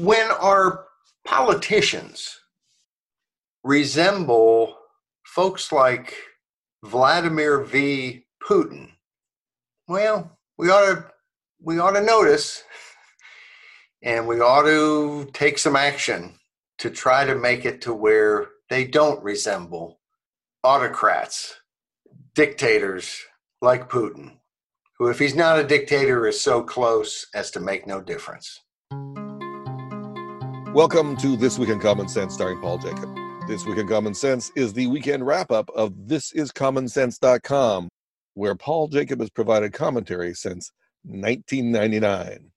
when our politicians resemble folks like Vladimir V. Putin, well, we ought to we ought to notice and we ought to take some action to try to make it to where they don't resemble autocrats, dictators like Putin, who, if he's not a dictator, is so close as to make no difference. Welcome to This Week in Common Sense, starring Paul Jacob. This Week in Common Sense is the weekend wrap up of ThisIsCommonSense.com, where Paul Jacob has provided commentary since 1999.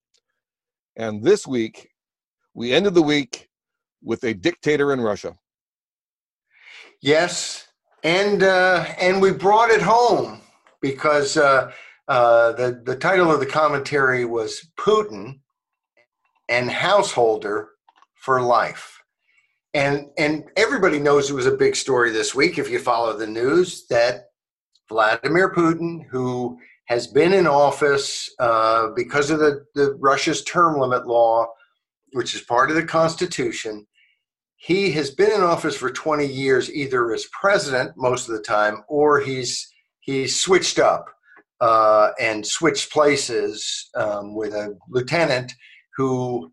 And this week, we ended the week with a dictator in Russia. Yes, and uh, and we brought it home because uh, uh, the the title of the commentary was Putin and Householder for life. And and everybody knows it was a big story this week if you follow the news that Vladimir Putin, who has been in office uh, because of the, the Russia's term limit law, which is part of the Constitution, he has been in office for 20 years, either as president most of the time, or he's he's switched up uh, and switched places um, with a lieutenant who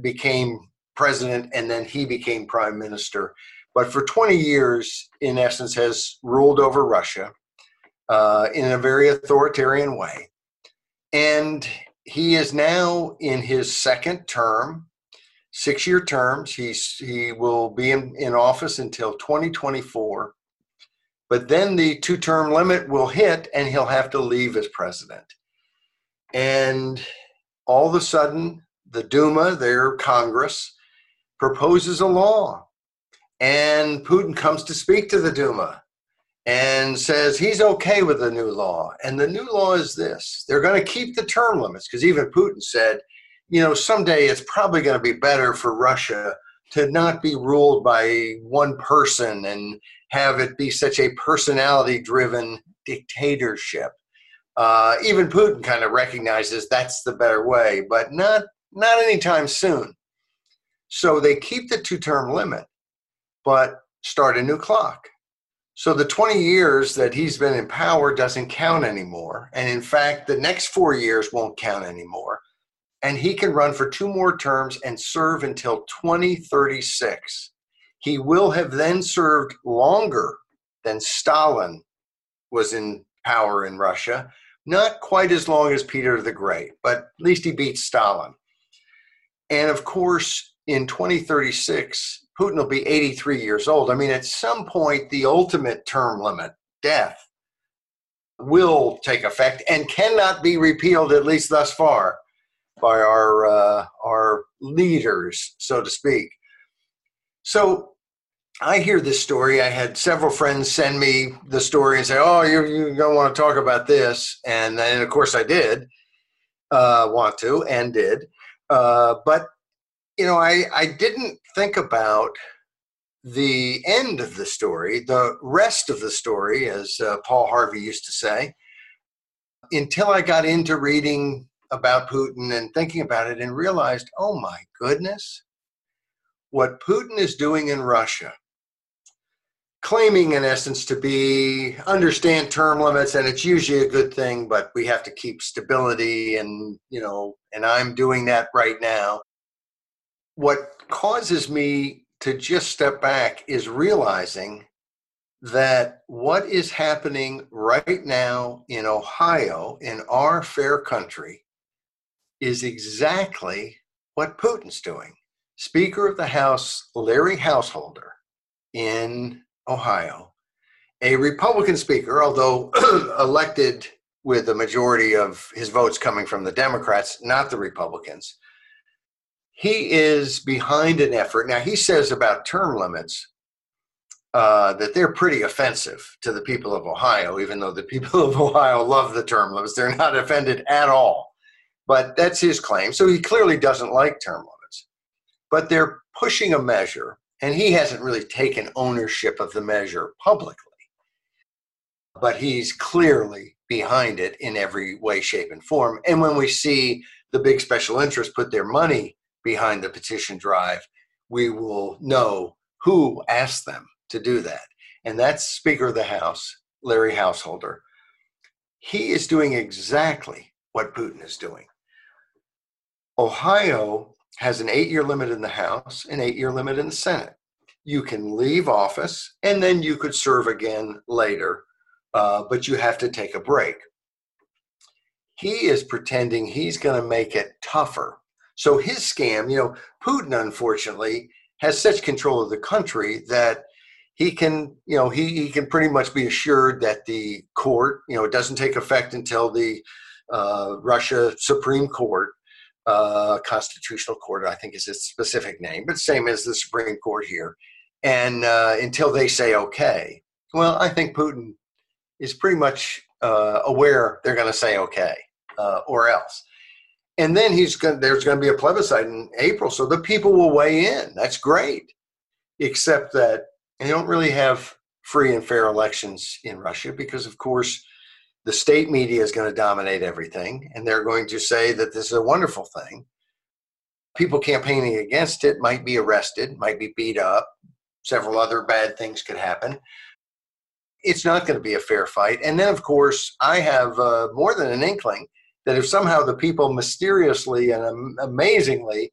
became president and then he became prime minister. But for 20 years, in essence, has ruled over Russia uh, in a very authoritarian way. And he is now in his second term, six year terms. He's, he will be in, in office until 2024. But then the two term limit will hit and he'll have to leave as president. And all of a sudden, the Duma, their Congress, proposes a law. And Putin comes to speak to the Duma and says he's okay with the new law. And the new law is this they're going to keep the term limits because even Putin said, you know, someday it's probably going to be better for Russia to not be ruled by one person and have it be such a personality driven dictatorship. Uh, even Putin kind of recognizes that's the better way, but not not anytime soon. So they keep the two term limit, but start a new clock. So the 20 years that he's been in power doesn't count anymore. And in fact, the next four years won't count anymore. And he can run for two more terms and serve until 2036. He will have then served longer than Stalin was in power in Russia. Not quite as long as Peter the Great, but at least he beat Stalin. And of course, in 2036, Putin will be 83 years old. I mean, at some point, the ultimate term limit, death, will take effect and cannot be repealed, at least thus far, by our uh, our leaders, so to speak. So I hear this story. I had several friends send me the story and say, "Oh, you're going to want to talk about this," and then of course I did uh, want to and did. Uh, but you know, I, I didn't think about the end of the story, the rest of the story, as uh, Paul Harvey used to say, until I got into reading about Putin and thinking about it and realized, oh my goodness, what Putin is doing in Russia, claiming in essence to be understand term limits and it's usually a good thing, but we have to keep stability and, you know, and I'm doing that right now what causes me to just step back is realizing that what is happening right now in Ohio, in our fair country, is exactly what Putin's doing. Speaker of the House Larry Householder in Ohio, a Republican speaker, although elected with a majority of his votes coming from the Democrats, not the Republicans, he is behind an effort. Now, he says about term limits uh, that they're pretty offensive to the people of Ohio, even though the people of Ohio love the term limits. They're not offended at all. But that's his claim. So he clearly doesn't like term limits. But they're pushing a measure, and he hasn't really taken ownership of the measure publicly. But he's clearly behind it in every way, shape, and form. And when we see the big special interests put their money behind the petition drive, we will know who asked them to do that. And that's Speaker of the House, Larry Householder. He is doing exactly what Putin is doing. Ohio has an eight year limit in the House, an eight year limit in the Senate. You can leave office and then you could serve again later, uh, but you have to take a break. He is pretending he's going to make it tougher. So his scam, you know, Putin, unfortunately, has such control of the country that he can, you know, he, he can pretty much be assured that the court, you know, it doesn't take effect until the uh, Russia Supreme Court uh, constitutional court, I think is its specific name, but same as the Supreme Court here. And uh, until they say okay, well, I think Putin is pretty much uh, aware they're going to say okay uh, or else. And then he's going. There's going to be a plebiscite in April, so the people will weigh in. That's great, except that they don't really have free and fair elections in Russia because, of course, the state media is going to dominate everything and they're going to say that this is a wonderful thing people campaigning against it might be arrested might be beat up several other bad things could happen it's not going to be a fair fight and then of course i have uh, more than an inkling that if somehow the people mysteriously and amazingly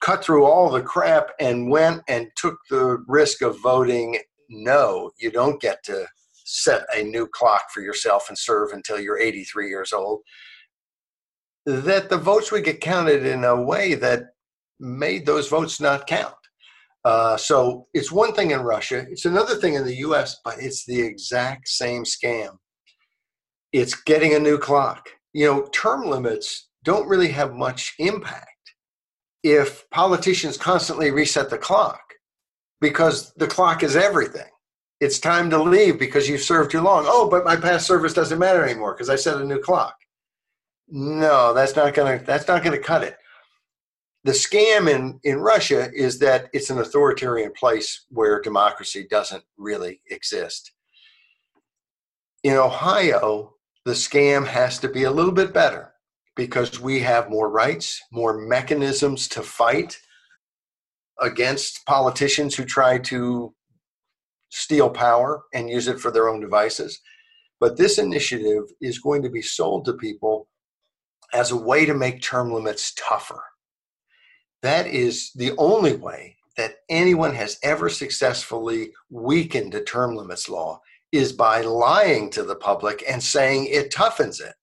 cut through all the crap and went and took the risk of voting no you don't get to set a new clock for yourself and serve until you're 83 years old, that the votes would get counted in a way that made those votes not count. Uh, so it's one thing in Russia, it's another thing in the US, but it's the exact same scam. It's getting a new clock. You know, term limits don't really have much impact if politicians constantly reset the clock because the clock is everything it's time to leave because you've served too long. Oh, but my past service doesn't matter anymore because I set a new clock. No, that's not gonna that's not gonna cut it. The scam in, in Russia is that it's an authoritarian place where democracy doesn't really exist. In Ohio, the scam has to be a little bit better because we have more rights, more mechanisms to fight against politicians who try to steal power and use it for their own devices. But this initiative is going to be sold to people as a way to make term limits tougher. That is the only way that anyone has ever successfully weakened a term limits law is by lying to the public and saying it toughens it.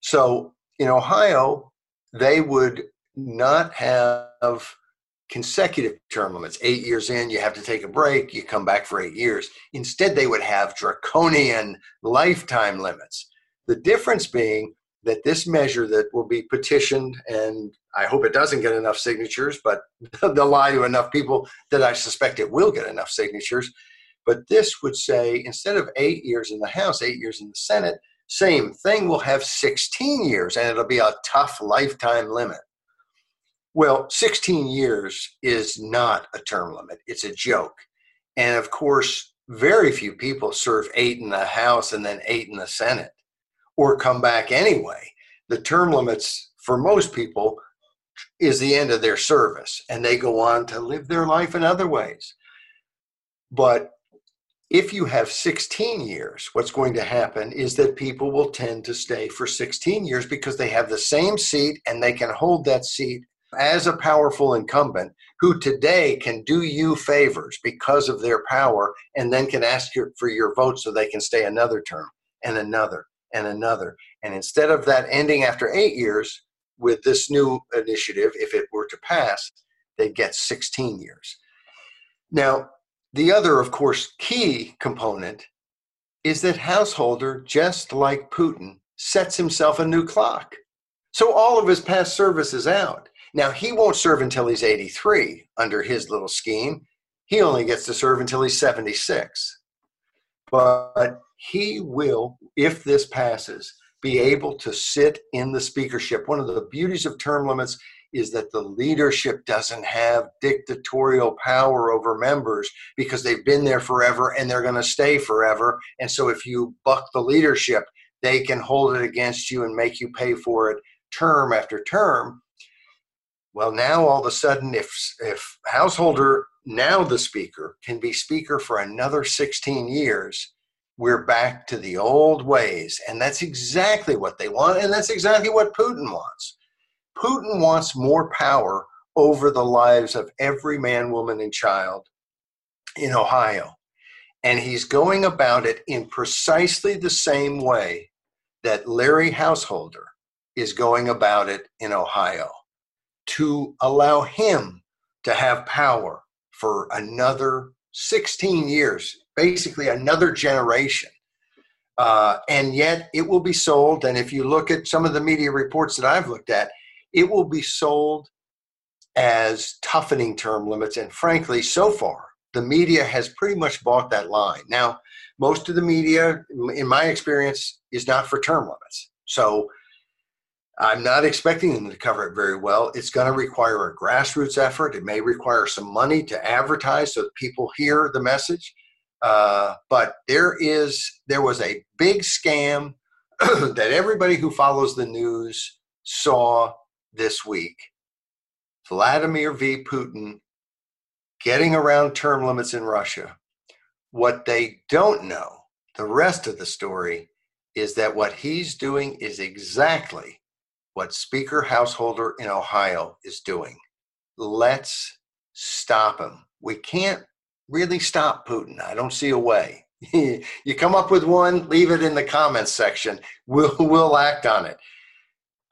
So in Ohio, they would not have consecutive term limits. Eight years in, you have to take a break, you come back for eight years. Instead, they would have draconian lifetime limits. The difference being that this measure that will be petitioned, and I hope it doesn't get enough signatures, but they'll lie to enough people that I suspect it will get enough signatures. But this would say instead of eight years in the House, eight years in the Senate, same thing, we'll have 16 years, and it'll be a tough lifetime limit. Well, 16 years is not a term limit, it's a joke. And of course, very few people serve eight in the House and then eight in the Senate or come back anyway. The term limits for most people is the end of their service and they go on to live their life in other ways. But if you have 16 years, what's going to happen is that people will tend to stay for 16 years because they have the same seat and they can hold that seat as a powerful incumbent who today can do you favors because of their power and then can ask for your vote so they can stay another term and another and another. And instead of that ending after eight years with this new initiative, if it were to pass, they'd get 16 years. Now, the other, of course, key component is that Householder, just like Putin, sets himself a new clock. So all of his past service is out. Now, he won't serve until he's 83 under his little scheme. He only gets to serve until he's 76. But he will, if this passes, be able to sit in the speakership. One of the beauties of term limits is that the leadership doesn't have dictatorial power over members because they've been there forever and they're going to stay forever. And so if you buck the leadership, they can hold it against you and make you pay for it term after term Well, now all of a sudden, if if Householder now the speaker can be speaker for another 16 years, we're back to the old ways, and that's exactly what they want, and that's exactly what Putin wants. Putin wants more power over the lives of every man, woman, and child in Ohio. And he's going about it in precisely the same way that Larry Householder is going about it in Ohio to allow him to have power for another 16 years, basically another generation. Uh, and yet it will be sold. And if you look at some of the media reports that I've looked at, it will be sold as toughening term limits. And frankly, so far, the media has pretty much bought that line. Now, most of the media, in my experience, is not for term limits. So I'm not expecting them to cover it very well. It's going to require a grassroots effort. It may require some money to advertise so that people hear the message. Uh, but there is there was a big scam that everybody who follows the news saw this week. Vladimir V. Putin getting around term limits in Russia. What they don't know, the rest of the story, is that what he's doing is exactly what Speaker Householder in Ohio is doing. Let's stop him. We can't really stop Putin. I don't see a way. you come up with one, leave it in the comments section. We'll, we'll act on it.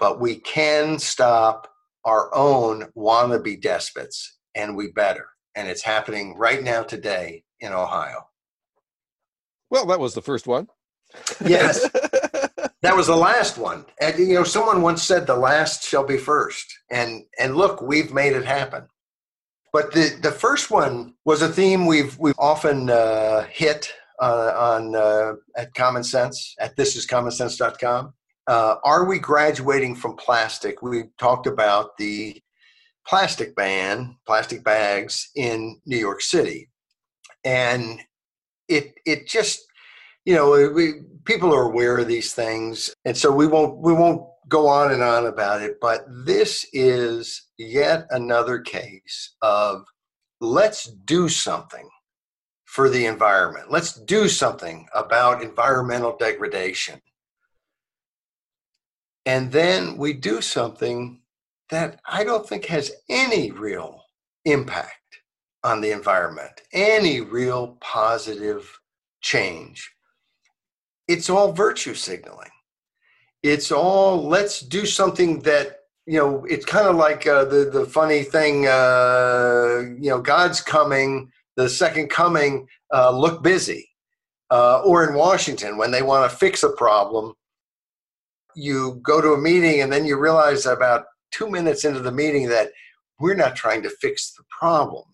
But we can stop our own wannabe despots, and we better. And it's happening right now today in Ohio. Well, that was the first one. Yes. that was the last one. And you know, someone once said the last shall be first. And and look, we've made it happen. But the the first one was a theme we've we've often uh, hit uh, on uh, at Common Sense at thisiscommonsense.com. Uh, are we graduating from plastic? We talked about the plastic ban, plastic bags in New York City, and it it just you know we people are aware of these things and so we won't we won't go on and on about it but this is yet another case of let's do something for the environment. Let's do something about environmental degradation and then we do something that i don't think has any real impact on the environment any real positive change it's all virtue signaling. It's all let's do something that you know. It's kind of like uh, the the funny thing. Uh, you know, God's coming. The second coming. Uh, look busy. Uh, or in Washington, when they want to fix a problem, you go to a meeting and then you realize about two minutes into the meeting that we're not trying to fix the problem.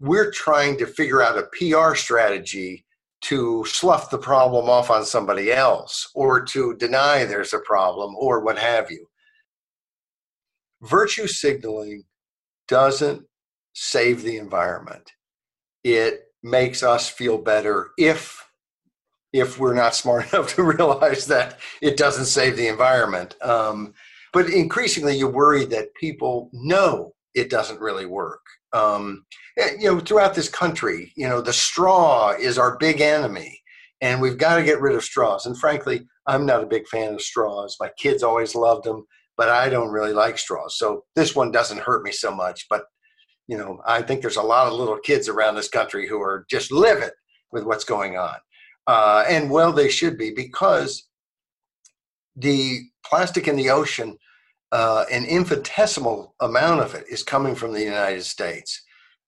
We're trying to figure out a PR strategy to slough the problem off on somebody else or to deny there's a problem or what have you. Virtue signaling doesn't save the environment. It makes us feel better if if we're not smart enough to realize that it doesn't save the environment. Um, but increasingly, you're worried that people know it doesn't really work. Um, eh, you know, throughout this country, you know, the straw is our big enemy, and we've got to get rid of straws. And frankly, I'm not a big fan of straws. My kids always loved them, but I don't really like straws. So this one doesn't hurt me so much. But you know, I think there's a lot of little kids around this country who are just livid with what's going on, uh, and well, they should be because the plastic in the ocean uh, an infinitesimal amount of it is coming from the United States.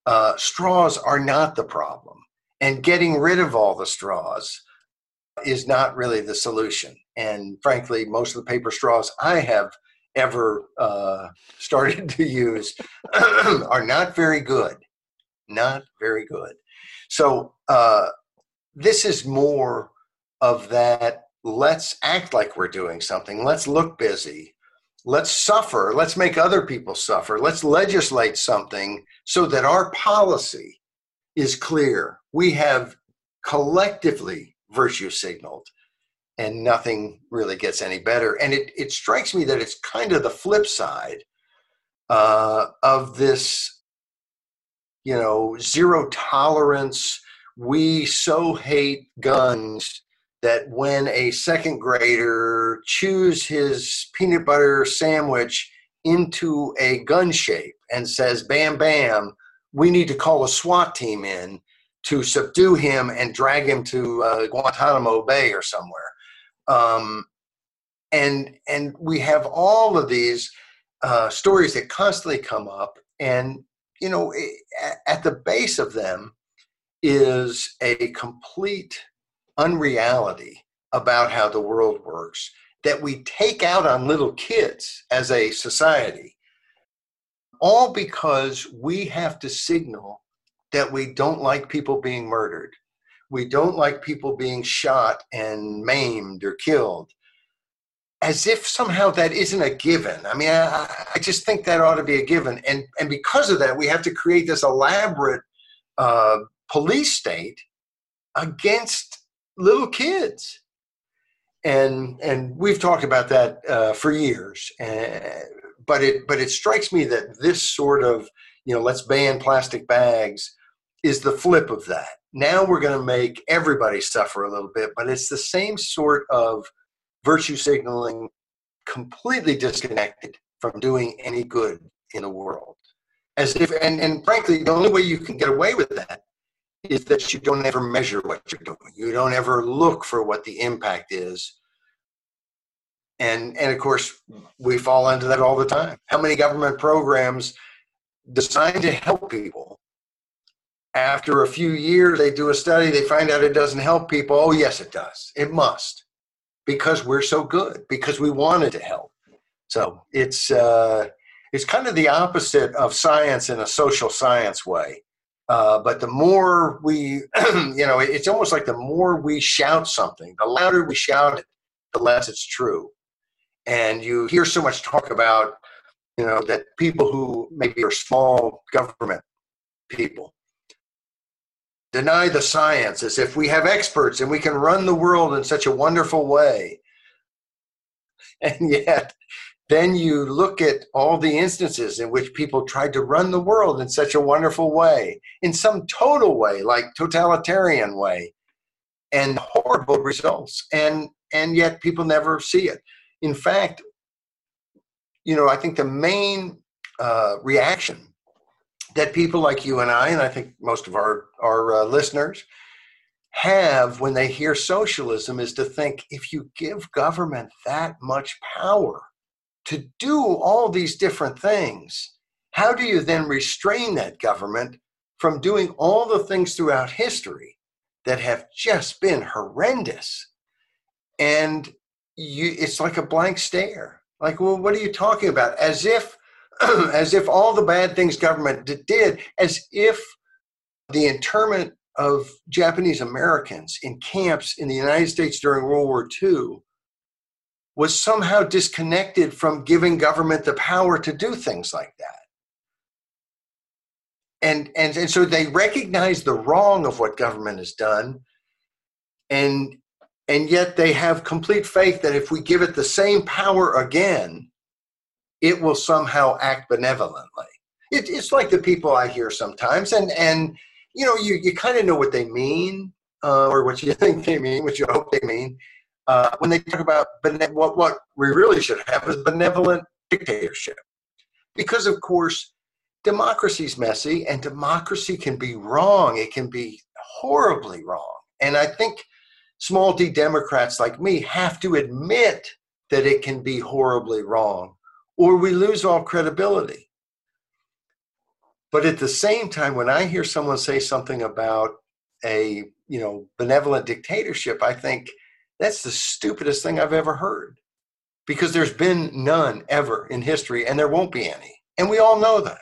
Uh, straws are not the problem, and getting rid of all the straws is not really the solution. And frankly, most of the paper straws I have ever uh, started to use are not very good. Not very good. So uh, this is more of that. Let's act like we're doing something. Let's look busy let's suffer let's make other people suffer let's legislate something so that our policy is clear we have collectively virtue signaled and nothing really gets any better and it, it strikes me that it's kind of the flip side uh, of this, you know, zero tolerance. We so hate guns that when a second grader chews his peanut butter sandwich into a gun shape and says, bam, bam, we need to call a SWAT team in to subdue him and drag him to uh, Guantanamo Bay or somewhere. Um, and and we have all of these uh, stories that constantly come up, and you know, at the base of them is a complete unreality about how the world works that we take out on little kids as a society, all because we have to signal that we don't like people being murdered. We don't like people being shot and maimed or killed. As if somehow that isn't a given. I mean, I, I just think that ought to be a given. And, and because of that, we have to create this elaborate uh, police state against little kids. And, and we've talked about that uh, for years. Uh, but, it, but it strikes me that this sort of, you know, let's ban plastic bags is the flip of that. Now we're going to make everybody suffer a little bit, but it's the same sort of virtue signaling completely disconnected from doing any good in the world. As if, and, and frankly, the only way you can get away with that is that you don't ever measure what you're doing. You don't ever look for what the impact is. And, and of course, we fall into that all the time. How many government programs designed to help people after a few years, they do a study, they find out it doesn't help people. Oh, yes, it does. It must because we're so good, because we wanted to help. So it's, uh, it's kind of the opposite of science in a social science way. Uh, but the more we, you know, it's almost like the more we shout something, the louder we shout it, the less it's true. And you hear so much talk about, you know, that people who maybe are small government people deny the science as if we have experts and we can run the world in such a wonderful way. And yet, then you look at all the instances in which people tried to run the world in such a wonderful way, in some total way, like totalitarian way, and horrible results. And and yet people never see it. In fact, you know, I think the main uh, reaction that people like you and I, and I think most of our, our uh, listeners, have when they hear socialism is to think if you give government that much power to do all these different things, how do you then restrain that government from doing all the things throughout history that have just been horrendous? And you, it's like a blank stare. Like, well, what are you talking about? As if as if all the bad things government did, as if the internment of Japanese Americans in camps in the United States during World War II was somehow disconnected from giving government the power to do things like that. And, and, and so they recognize the wrong of what government has done, and, and yet they have complete faith that if we give it the same power again, it will somehow act benevolently. It, it's like the people I hear sometimes, and and you know you you kind of know what they mean uh, or what you think they mean, what you hope they mean uh, when they talk about bene- what what we really should have is benevolent dictatorship, because of course democracy's messy and democracy can be wrong. It can be horribly wrong, and I think small d Democrats like me have to admit that it can be horribly wrong or we lose all credibility. But at the same time, when I hear someone say something about a you know benevolent dictatorship, I think that's the stupidest thing I've ever heard. Because there's been none ever in history, and there won't be any. And we all know that.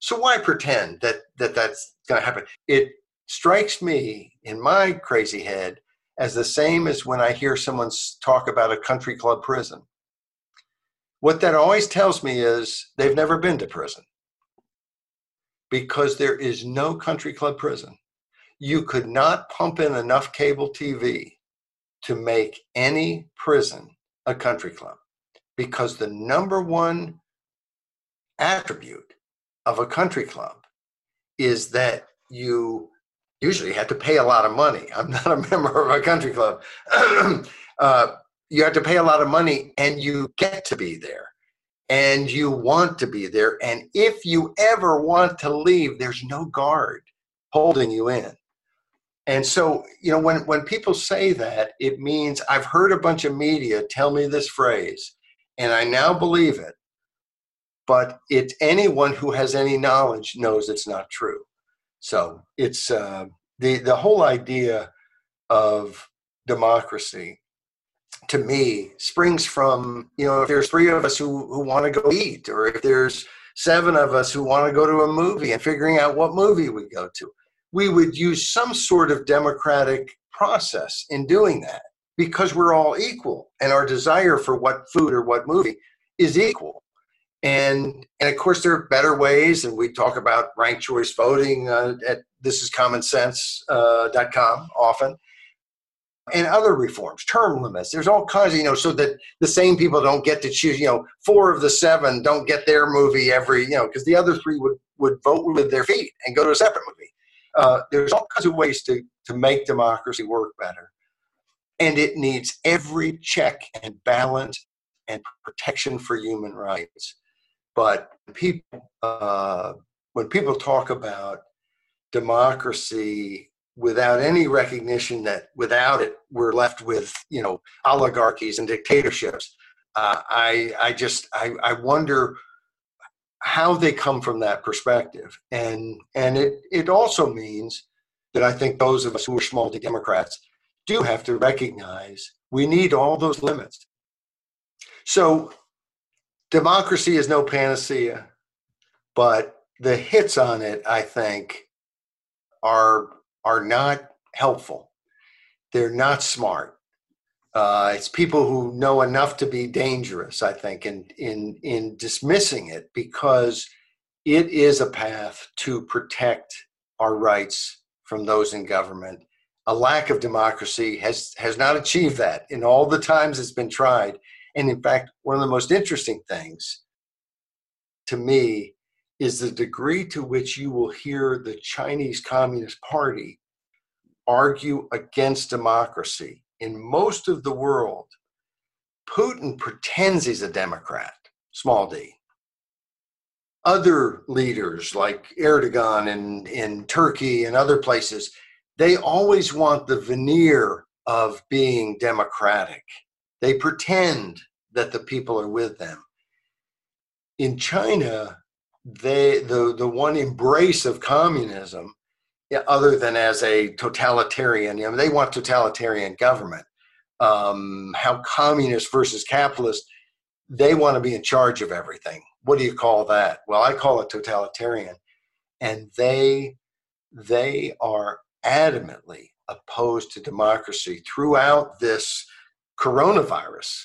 So why pretend that, that that's going to happen? It strikes me in my crazy head as the same as when I hear someone talk about a country club prison. What that always tells me is they've never been to prison because there is no country club prison. You could not pump in enough cable TV to make any prison a country club because the number one attribute of a country club is that you usually have to pay a lot of money. I'm not a member of a country club. uh, you have to pay a lot of money and you get to be there and you want to be there. And if you ever want to leave, there's no guard holding you in. And so, you know, when, when people say that, it means I've heard a bunch of media tell me this phrase, and I now believe it. But it's anyone who has any knowledge knows it's not true. So it's uh, the the whole idea of democracy to me springs from you know if there's three of us who who want to go eat, or if there's seven of us who want to go to a movie and figuring out what movie we go to we would use some sort of democratic process in doing that because we're all equal and our desire for what food or what movie is equal. And and of course there are better ways and we talk about ranked choice voting uh, at this is common uh, often. And other reforms term limits there's all kinds of you know so that the same people don't get to choose you know four of the seven don't get their movie every you know because the other three would would vote with their feet and go to a separate movie uh, there's all kinds of ways to, to make democracy work better. And it needs every check and balance and protection for human rights. But people, uh, when people talk about democracy without any recognition that without it we're left with you know oligarchies and dictatorships, uh, I I just I, I wonder how they come from that perspective. And and it it also means that I think those of us who are small to Democrats do have to recognize we need all those limits. So democracy is no panacea, but the hits on it, I think, are are not helpful. They're not smart. Uh, it's people who know enough to be dangerous, I think, in, in, in dismissing it because it is a path to protect our rights from those in government. A lack of democracy has, has not achieved that in all the times it's been tried. And in fact, one of the most interesting things to me is the degree to which you will hear the Chinese Communist Party argue against democracy in most of the world, Putin pretends he's a Democrat, small d. Other leaders like Erdogan in, in Turkey and other places, they always want the veneer of being democratic. They pretend that the people are with them. In China, they the, the one embrace of communism other than as a totalitarian. You know, they want totalitarian government. Um, how communist versus capitalist, they want to be in charge of everything. What do you call that? Well, I call it totalitarian. And they they are adamantly opposed to democracy throughout this coronavirus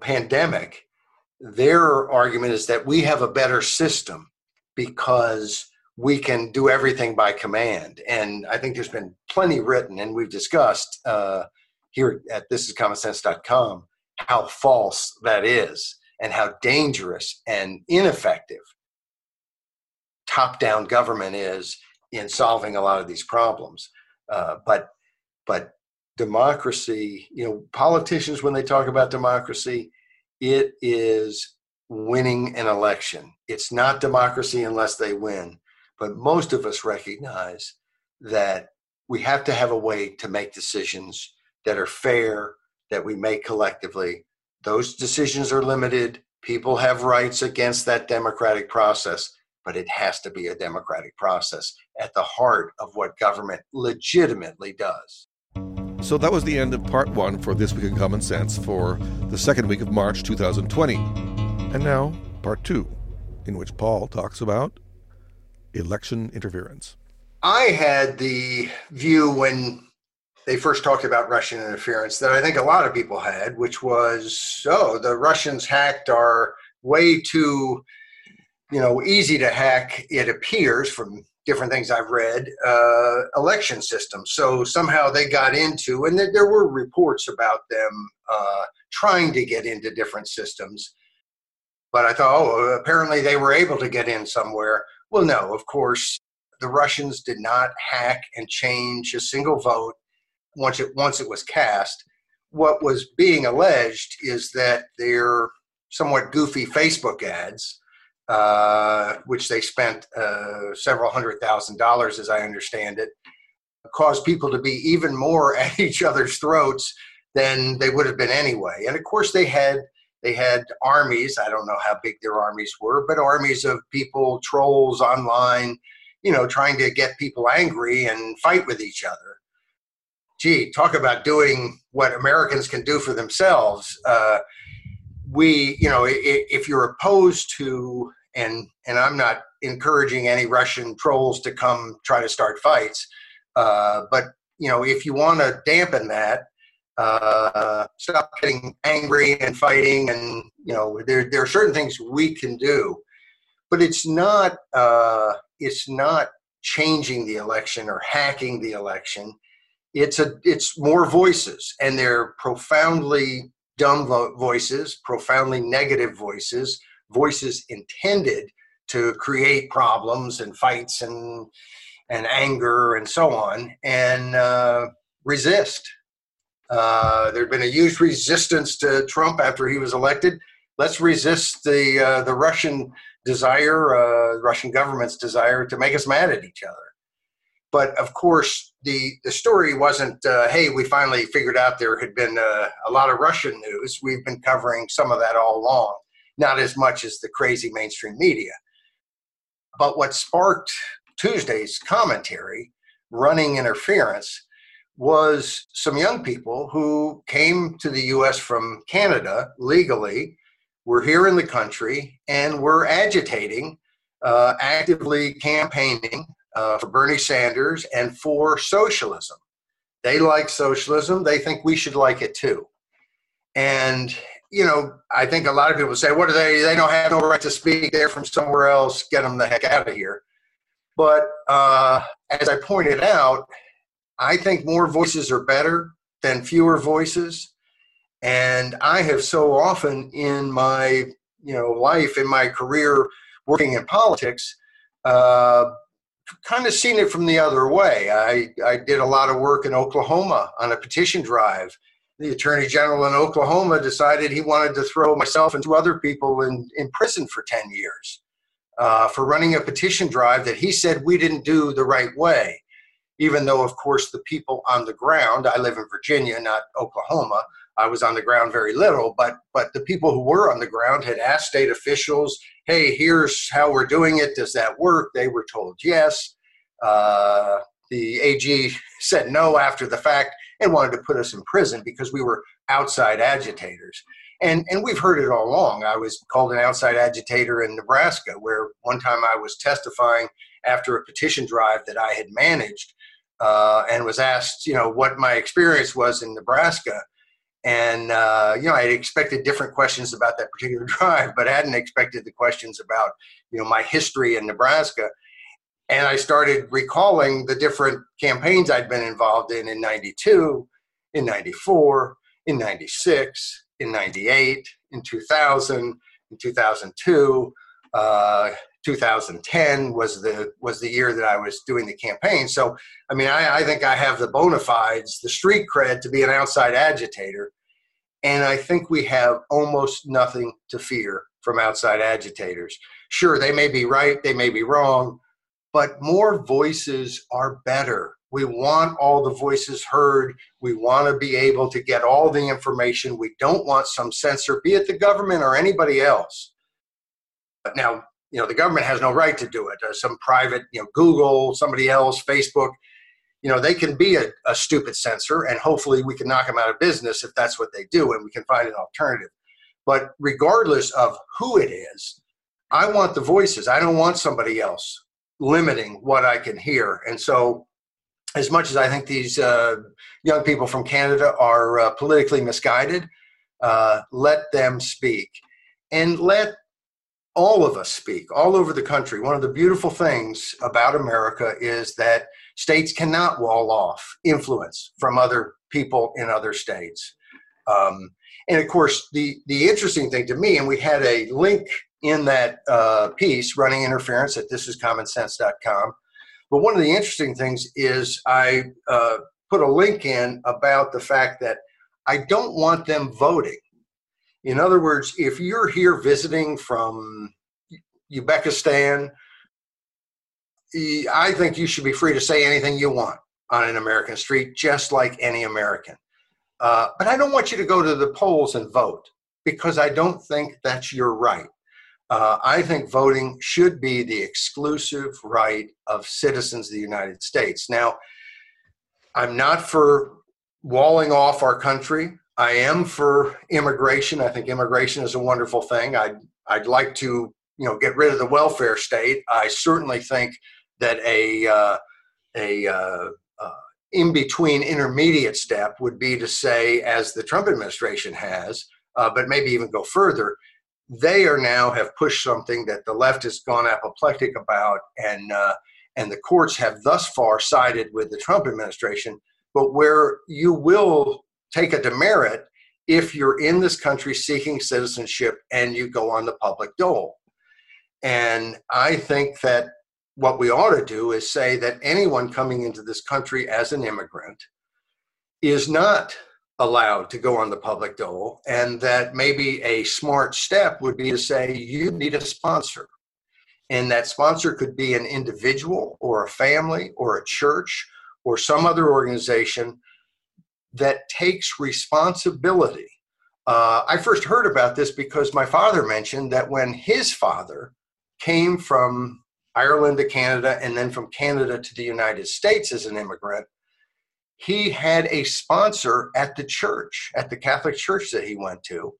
pandemic. Their argument is that we have a better system because we can do everything by command. And I think there's been plenty written, and we've discussed uh, here at thisiscommonsense.com how false that is and how dangerous and ineffective top-down government is in solving a lot of these problems. Uh, but but democracy, you know, politicians when they talk about democracy, it is winning an election. It's not democracy unless they win. But most of us recognize that we have to have a way to make decisions that are fair, that we make collectively. Those decisions are limited. People have rights against that democratic process, but it has to be a democratic process at the heart of what government legitimately does. So that was the end of part one for This Week in Common Sense for the second week of March 2020. And now, part two, in which Paul talks about election interference? I had the view when they first talked about Russian interference that I think a lot of people had, which was, oh, the Russians hacked our way too, you know, easy to hack, it appears from different things I've read, uh, election systems. So somehow they got into, and there were reports about them uh, trying to get into different systems But I thought, oh, apparently they were able to get in somewhere. Well, no, of course, the Russians did not hack and change a single vote once it once it was cast. What was being alleged is that their somewhat goofy Facebook ads, uh, which they spent uh, several hundred thousand dollars, as I understand it, caused people to be even more at each other's throats than they would have been anyway. And of course, they had they had armies. I don't know how big their armies were, but armies of people, trolls online, you know, trying to get people angry and fight with each other. Gee, talk about doing what Americans can do for themselves. Uh, we, you know, if you're opposed to, and and I'm not encouraging any Russian trolls to come try to start fights, uh, but you know, if you want to dampen that, uh, stop getting angry and fighting, and you know, there there are certain things we can do, but it's not uh, it's not changing the election or hacking the election. It's a it's more voices, and they're profoundly dumb vo- voices, profoundly negative voices, voices intended to create problems and fights and and anger and so on, and uh, resist. Uh, there'd been a huge resistance to Trump after he was elected. Let's resist the uh, the Russian desire, uh, Russian government's desire to make us mad at each other. But of course, the the story wasn't. Uh, hey, we finally figured out there had been uh, a lot of Russian news. We've been covering some of that all along, not as much as the crazy mainstream media. But what sparked Tuesday's commentary, running interference, was some young people who came to the US from Canada legally, were here in the country, and were agitating, uh, actively campaigning uh, for Bernie Sanders and for socialism. They like socialism, they think we should like it too. And you know, I think a lot of people say, "What are they? They don't have no right to speak. They're from somewhere else. Get them the heck out of here." But uh, as I pointed out, I think more voices are better than fewer voices. And I have so often in my you know life, in my career, working in politics, uh, kind of seen it from the other way. I, I did a lot of work in Oklahoma on a petition drive. The attorney general in Oklahoma decided he wanted to throw myself and two other people in, in prison for 10 years uh, for running a petition drive that he said we didn't do the right way. Even though, of course, the people on the ground, I live in Virginia, not Oklahoma, I was on the ground very little, but but the people who were on the ground had asked state officials, "Hey, here's how we're doing it. Does that work?" They were told yes. Uh, the AG said no after the fact and wanted to put us in prison because we were outside agitators and and we've heard it all along. I was called an outside agitator in Nebraska, where one time I was testifying after a petition drive that I had managed, uh, and was asked, you know, what my experience was in Nebraska, and uh, you know, I expected different questions about that particular drive, but I hadn't expected the questions about you know my history in Nebraska. And I started recalling the different campaigns I'd been involved in in '92, in '94, in '96 in 98, in 2000, in 2002. Uh, 2010 was the was the year that I was doing the campaign. So, I mean, I, I think I have the bona fides, the street cred to be an outside agitator, and I think we have almost nothing to fear from outside agitators. Sure, they may be right, they may be wrong, but more voices are better. We want all the voices heard. We want to be able to get all the information. We don't want some censor, be it the government or anybody else. Now, you know, the government has no right to do it. Uh, some private, you know, Google, somebody else, Facebook, you know, they can be a, a stupid censor, and hopefully we can knock them out of business if that's what they do, and we can find an alternative. But regardless of who it is, I want the voices. I don't want somebody else limiting what I can hear. And so as much as I think these uh, young people from Canada are uh, politically misguided, uh, let them speak and let all of us speak all over the country. One of the beautiful things about America is that states cannot wall off influence from other people in other states. Um, And of course, the the interesting thing to me, and we had a link in that uh, piece, running interference at thisiscommonsense.com. But one of the interesting things is I uh, put a link in about the fact that I don't want them voting. In other words, if you're here visiting from Uzbekistan, I think you should be free to say anything you want on an American street, just like any American. Uh, but I don't want you to go to the polls and vote because I don't think that's your right. Uh, I think voting should be the exclusive right of citizens of the United States. Now, I'm not for walling off our country. I am for immigration. I think immigration is a wonderful thing. I'd, I'd like to, you know, get rid of the welfare state. I certainly think that a, uh, a uh, uh, in between intermediate step would be to say, as the Trump administration has, uh, but maybe even go further, they are now have pushed something that the left has gone apoplectic about, and uh, and the courts have thus far sided with the Trump administration. But where you will take a demerit if you're in this country seeking citizenship and you go on the public dole. And I think that what we ought to do is say that anyone coming into this country as an immigrant is not allowed to go on the public dole, and that maybe a smart step would be to say you need a sponsor. And that sponsor could be an individual or a family or a church or some other organization that takes responsibility. Uh, I first heard about this because my father mentioned that when his father came from Ireland to Canada and then from Canada to the United States as an immigrant, he had a sponsor at the church, at the Catholic church that he went to,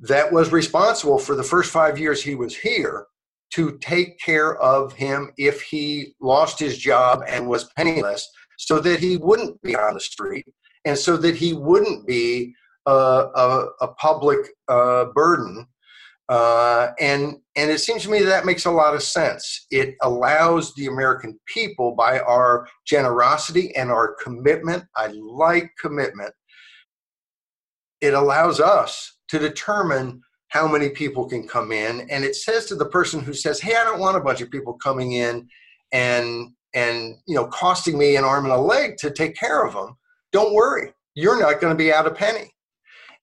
that was responsible for the first five years he was here to take care of him if he lost his job and was penniless, so that he wouldn't be on the street and so that he wouldn't be a, a, a public uh, burden uh, and and it seems to me that, that makes a lot of sense. It allows the American people, by our generosity and our commitment, I like commitment, it allows us to determine how many people can come in. And it says to the person who says, Hey, I don't want a bunch of people coming in and and you know costing me an arm and a leg to take care of them. Don't worry, you're not going to be out a penny.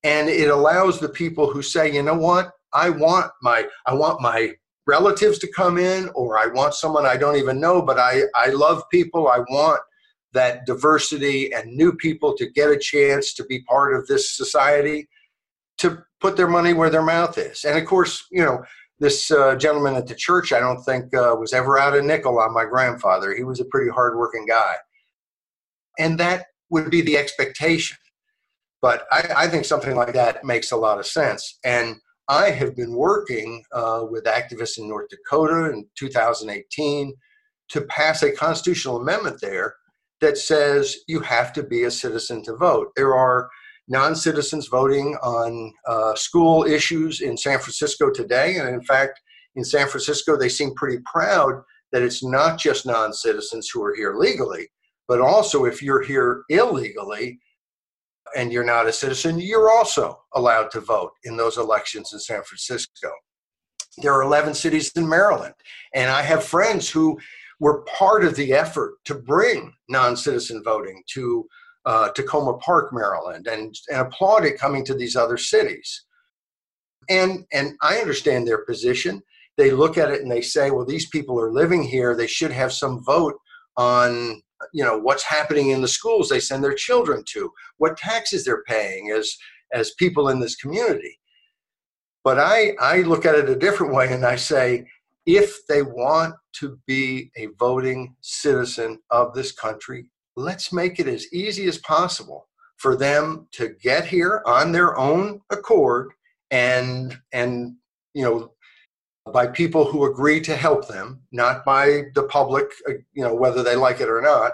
And it allows the people who say, you know what, I want my I want my relatives to come in or I want someone I don't even know, but I, I love people. I want that diversity and new people to get a chance to be part of this society to put their money where their mouth is. And of course, you know, this uh, gentleman at the church, I don't think uh, was ever out a nickel on my grandfather. He was a pretty hardworking guy. And that would be the expectation. But I, I think something like that makes a lot of sense. And I have been working uh, with activists in North Dakota in 2018 to pass a constitutional amendment there that says you have to be a citizen to vote. There are non citizens voting on uh, school issues in San Francisco today. And in fact, in San Francisco, they seem pretty proud that it's not just non citizens who are here legally, but also if you're here illegally, and you're not a citizen, you're also allowed to vote in those elections in San Francisco. There are 11 cities in Maryland, and I have friends who were part of the effort to bring non-citizen voting to uh, Takoma Park, Maryland, and, and applaud it coming to these other cities. And and I understand their position. They look at it and they say, well, these people are living here; they should have some vote on you know what's happening in the schools they send their children to what taxes they're paying as as people in this community. But i i look at it a different way and i say if they want to be a voting citizen of this country let's make it as easy as possible for them to get here on their own accord and and you know by people who agree to help them, not by the public, uh, you know, whether they like it or not.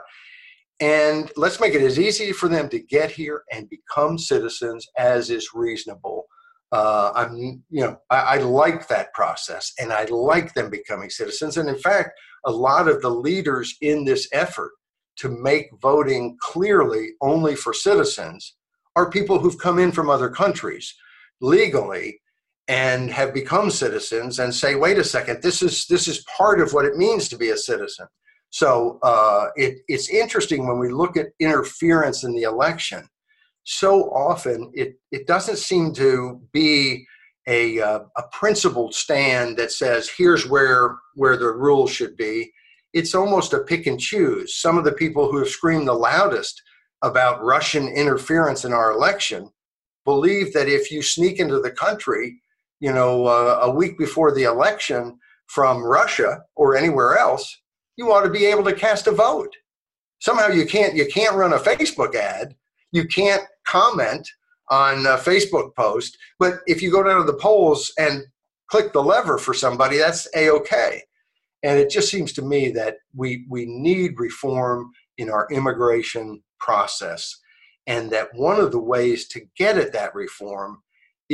And let's make it as easy for them to get here and become citizens as is reasonable. Uh, I'm, you know, I, I like that process, and I like them becoming citizens. And in fact, a lot of the leaders in this effort to make voting clearly only for citizens are people who've come in from other countries legally and have become citizens and say, wait a second, this is this is part of what it means to be a citizen. So uh, it, it's interesting when we look at interference in the election. So often it it doesn't seem to be a uh, a principled stand that says here's where where the rules should be. It's almost a pick and choose. Some of the people who have screamed the loudest about Russian interference in our election believe that if you sneak into the country you know, uh, a week before the election from Russia or anywhere else, you ought to be able to cast a vote. Somehow you can't you can't run a Facebook ad, you can't comment on a Facebook post, but if you go down to the polls and click the lever for somebody, that's a okay. And it just seems to me that we we need reform in our immigration process, and that one of the ways to get at that reform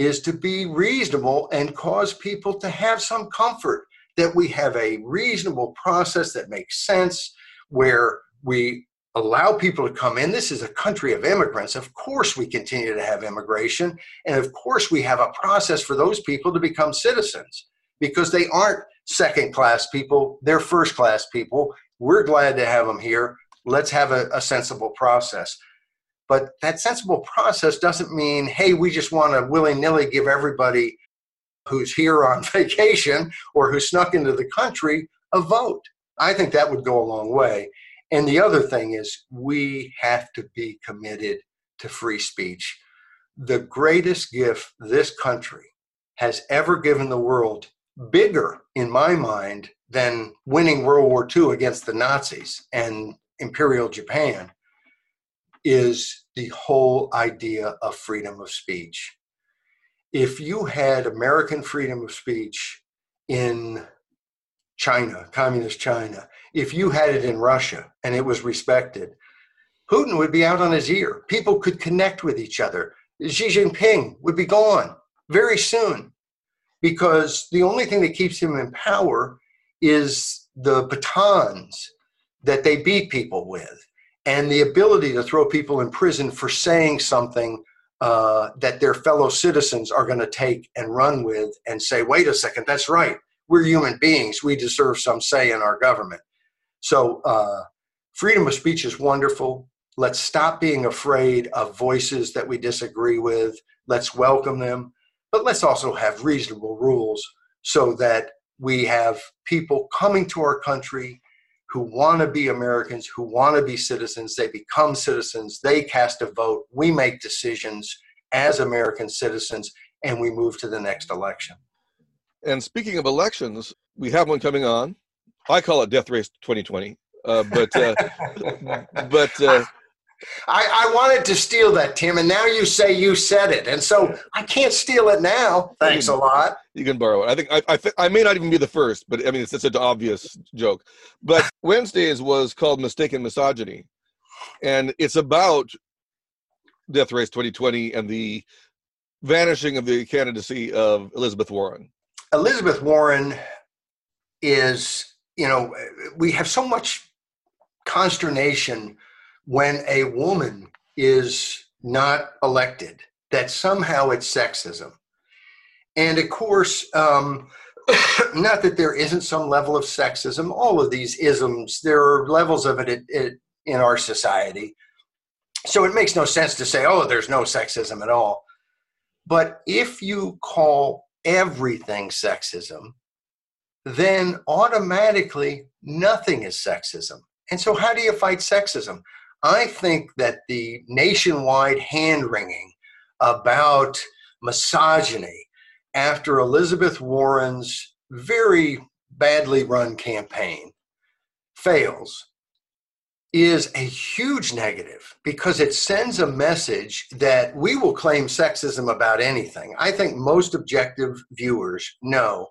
is to be reasonable and cause people to have some comfort that we have a reasonable process that makes sense where we allow people to come in. This is a country of immigrants. Of course, we continue to have immigration. And of course, we have a process for those people to become citizens because they aren't second class people, they're first class people. We're glad to have them here. Let's have a, a sensible process. But that sensible process doesn't mean, hey, we just want to willy nilly give everybody who's here on vacation or who snuck into the country a vote. I think that would go a long way. And the other thing is, we have to be committed to free speech. The greatest gift this country has ever given the world, bigger in my mind than winning World War II against the Nazis and Imperial Japan, is the whole idea of freedom of speech. If you had American freedom of speech in China, communist China, if you had it in Russia and it was respected, Putin would be out on his ear. People could connect with each other. Xi Jinping would be gone very soon because the only thing that keeps him in power is the batons that they beat people with and the ability to throw people in prison for saying something uh, that their fellow citizens are going to take and run with and say, wait a second, that's right. We're human beings. We deserve some say in our government. So, uh, freedom of speech is wonderful. Let's stop being afraid of voices that we disagree with. Let's welcome them. But let's also have reasonable rules so that we have people coming to our country who want to be Americans, who want to be citizens. They become citizens, they cast a vote, we make decisions as American citizens, and we move to the next election. And speaking of elections, we have one coming on. I call it Death Race 2020. Uh, but uh, but uh, I, I, wanted to steal that, Tim, and now you say you said it, and so I can't steal it now. Thanks can, a lot. You can borrow it. I think I I, th- I may not even be the first, but I mean it's such an obvious joke. But Wednesdays was called Mistaken Misogyny, and it's about Death Race 2020 and the vanishing of the candidacy of Elizabeth Warren. Elizabeth Warren is, you know, we have so much consternation when a woman is not elected, that somehow it's sexism. And of course, um, not that there isn't some level of sexism, all of these isms, there are levels of it, it, it in our society. So it makes no sense to say, oh, there's no sexism at all. But if you call everything sexism, then automatically nothing is sexism. And so, how do you fight sexism? I think that the nationwide hand wringing about misogyny after Elizabeth Warren's very badly run campaign fails is a huge negative because it sends a message that we will claim sexism about anything. I think most objective viewers know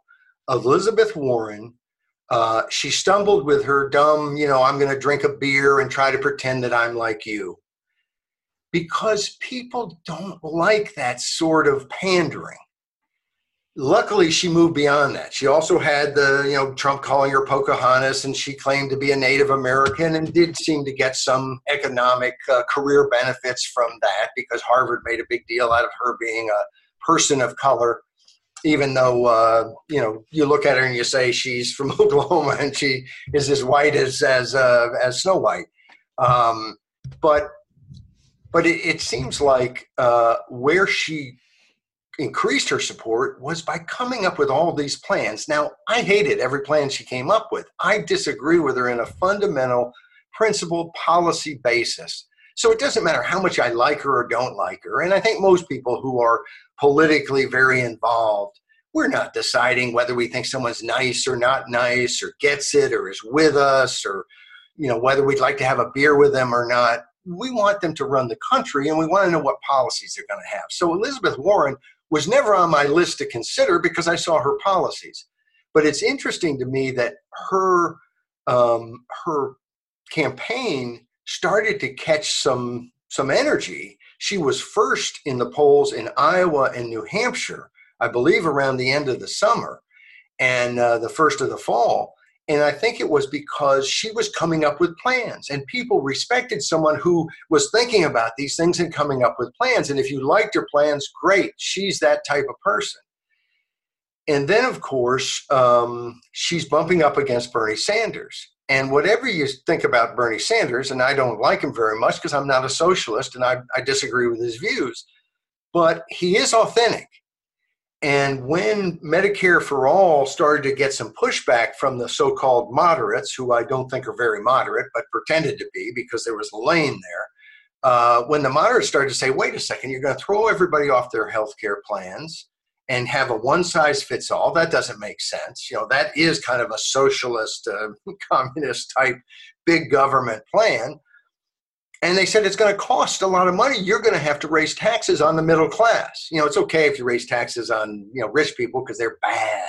Elizabeth Warren uh, she stumbled with her dumb, you know, I'm going to drink a beer and try to pretend that I'm like you. Because people don't like that sort of pandering. luckily she moved beyond that. She also had the, you know, Trump calling her Pocahontas and she claimed to be a Native American and did seem to get some economic uh, career benefits from that because Harvard made a big deal out of her being a person of color. Even though uh, you know you look at her and you say she's from Oklahoma and she is as white as as uh, as Snow White, um, but but it, it seems like uh, where she increased her support was by coming up with all these plans. Now, I hated every plan she came up with. I disagree with her in a fundamental principle policy basis. So it doesn't matter how much I like her or don't like her. And I think most people who are politically very involved, we're not deciding whether we think someone's nice or not nice or gets it or is with us or you know whether we'd like to have a beer with them or not we want them to run the country and we want to know what policies they're going to have so elizabeth warren was never on my list to consider because I saw her policies. But it's interesting to me that her um, her campaign started to catch some some energy. She was first in the polls in Iowa and New Hampshire, I believe, around the end of the summer and uh, the first of the fall. And I think it was because she was coming up with plans, and people respected someone who was thinking about these things and coming up with plans. And if you liked her plans, great. She's that type of person. And then, of course, um, she's bumping up against Bernie Sanders. And whatever you think about Bernie Sanders, and I don't like him very much because I'm not a socialist and I, I disagree with his views, but he is authentic. And when Medicare for All started to get some pushback from the so called moderates, who I don't think are very moderate, but pretended to be because there was a lane there, uh, when the moderates started to say, wait a second, you're going to throw everybody off their health care plans and have a one size fits all, that doesn't make sense. You know, that is kind of a socialist, uh, communist type big government plan. And they said it's going to cost a lot of money. You're going to have to raise taxes on the middle class. You know it's okay if you raise taxes on you know rich people because they're bad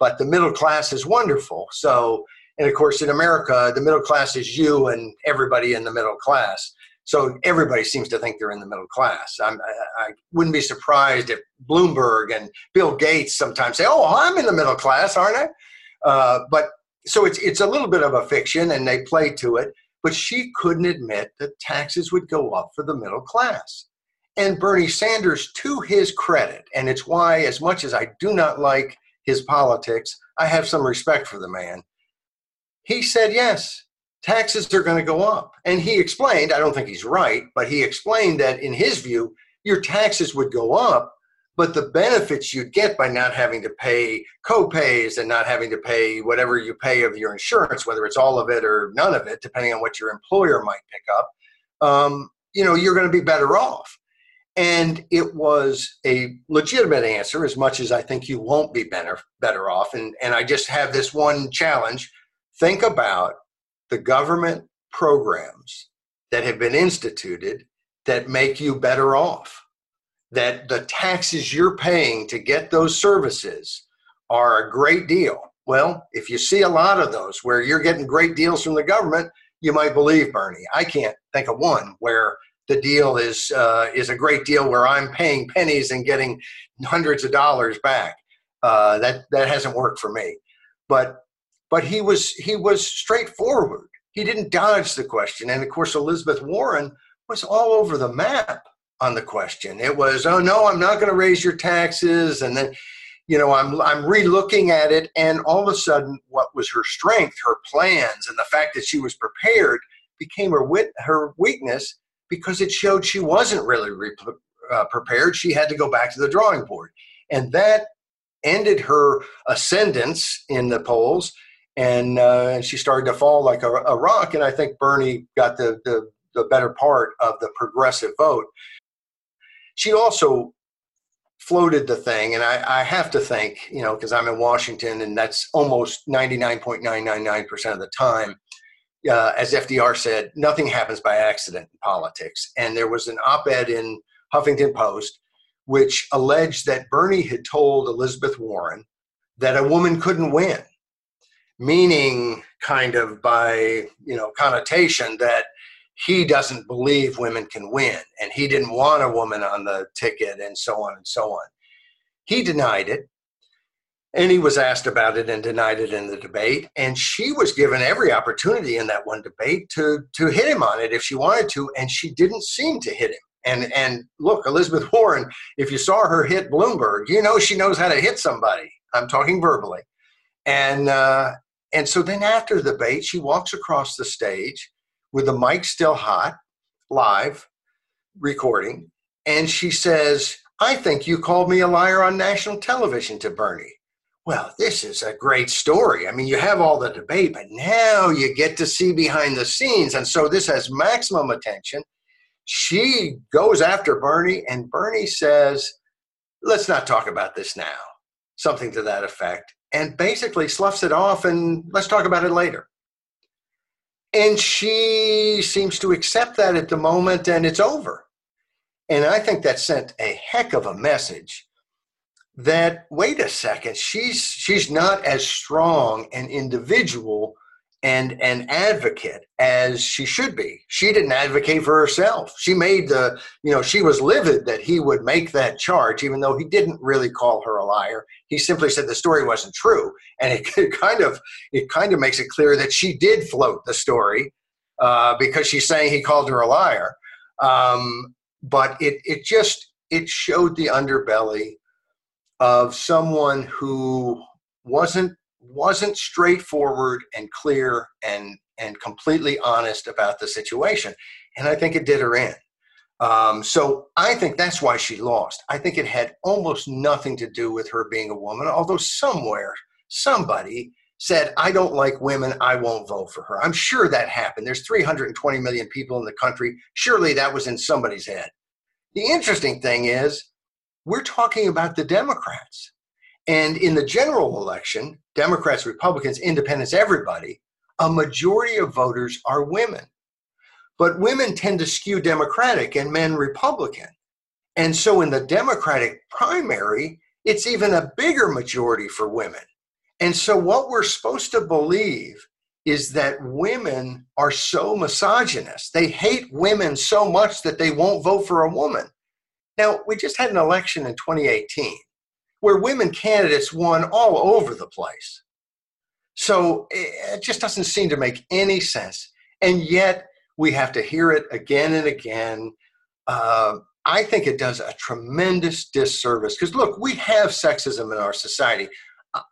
but the middle class is wonderful. So and of course in america the middle class is you and everybody in the middle class so everybody seems to think they're in the middle class I'm, I, I wouldn't be surprised if bloomberg and bill gates sometimes say oh i'm in the middle class aren't i uh, but so it's it's a little bit of a fiction and they play to it but she couldn't admit that taxes would go up for the middle class. And Bernie Sanders, to his credit, and it's why, as much as I do not like his politics, I have some respect for the man. He said, yes, taxes are going to go up. And he explained, I don't think he's right, but he explained that in his view, your taxes would go up but the benefits you'd get by not having to pay co-pays and not having to pay whatever you pay of your insurance, whether it's all of it or none of it, depending on what your employer might pick up, um, you know, you're going to be better off. And it was a legitimate answer, as much as I think you won't be better better off. And and I just have this one challenge: think about the government programs that have been instituted that make you better off that the taxes you're paying to get those services are a great deal. Well, if you see a lot of those where you're getting great deals from the government, you might believe Bernie. I can't think of one where the deal is uh, is a great deal where I'm paying pennies and getting hundreds of dollars back. Uh, that that hasn't worked for me. But but he was he was straightforward. He didn't dodge the question, and of course Elizabeth Warren was all over the map on the question. It was, oh no, I'm not going to raise your taxes, and then, you know, I'm I'm relooking at it, and all of a sudden, what was her strength, her plans, and the fact that she was prepared became her wit her weakness because it showed she wasn't really re- uh, prepared. She had to go back to the drawing board, and that ended her ascendance in the polls. And, uh, and she started to fall like a, a rock. And I think Bernie got the, the the better part of the progressive vote she also floated the thing, and I, I have to think, you know, because I'm in Washington, and that's almost 99.999% of the time. Uh, as FDR said, nothing happens by accident in politics. And there was an op ed in Huffington Post which alleged that Bernie had told Elizabeth Warren that a woman couldn't win, meaning kind of by you know connotation that he doesn't believe women can win and he didn't want a woman on the ticket and so on and so on. He denied it. And he was asked about it and denied it in the debate. And she was given every opportunity in that one debate to, to hit him on it if she wanted to, and she didn't seem to hit him. And, and look, Elizabeth Warren, if you saw her hit Bloomberg, you know she knows how to hit somebody. I'm talking verbally. And, uh, and so then after the debate, she walks across the stage with the mic still hot, live, recording, and she says, I think you called me a liar on national television to Bernie. Well, this is a great story. I mean, you have all the debate, but now you get to see behind the scenes. And so this has maximum attention. She goes after Bernie, and Bernie says, Let's not talk about this now. Something to that effect. And basically sloughs it off, and let's talk about it later. And she seems to accept that at the moment, and it's over. And I think that sent a heck of a message that wait a second, she's she's not as strong an individual and an advocate as she should be. She didn't advocate for herself. She made the, you know, she was livid that he would make that charge, even though he didn't really call her a liar. He simply said the story wasn't true, and it kind of it kind of makes it clear that she did float the story uh, because she's saying he called her a liar. Um, but it it just it showed the underbelly of someone who wasn't wasn't straightforward and clear and and completely honest about the situation. And i think it did her in. Um, so i think that's why she lost. I think it had almost nothing to do with her being a woman although somewhere somebody said i don't like women i won't vote for her. I'm sure that happened. There's 320 million people in the country. Surely that was in somebody's head. The interesting thing is we're talking about the democrats and in the general election, Democrats, Republicans, independents, everybody, a majority of voters are women. But women tend to skew Democratic and men Republican. And so in the Democratic primary, it's even a bigger majority for women. And so what we're supposed to believe is that women are so misogynist. They hate women so much that they won't vote for a woman. Now, we just had an election in 2018 where women candidates won all over the place. So it just doesn't seem to make any sense. And yet we have to hear it again and again. Uh, I think it does a tremendous disservice because, look, we have sexism in our society.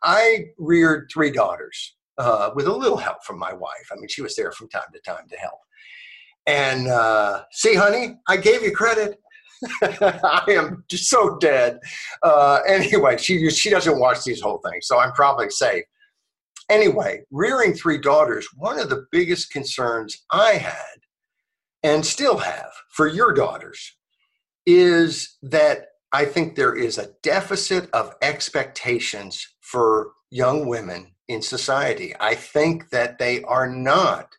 I reared three daughters uh, with a little help from my wife. I mean, she was there from time to time to help. And uh, see, honey, I gave you credit. I am just so dead. Uh, anyway, she she doesn't watch these whole things, so I'm probably safe. Anyway, rearing three daughters, one of the biggest concerns I had and still have for your daughters is that I think there is a deficit of expectations for young women in society. I think that they are not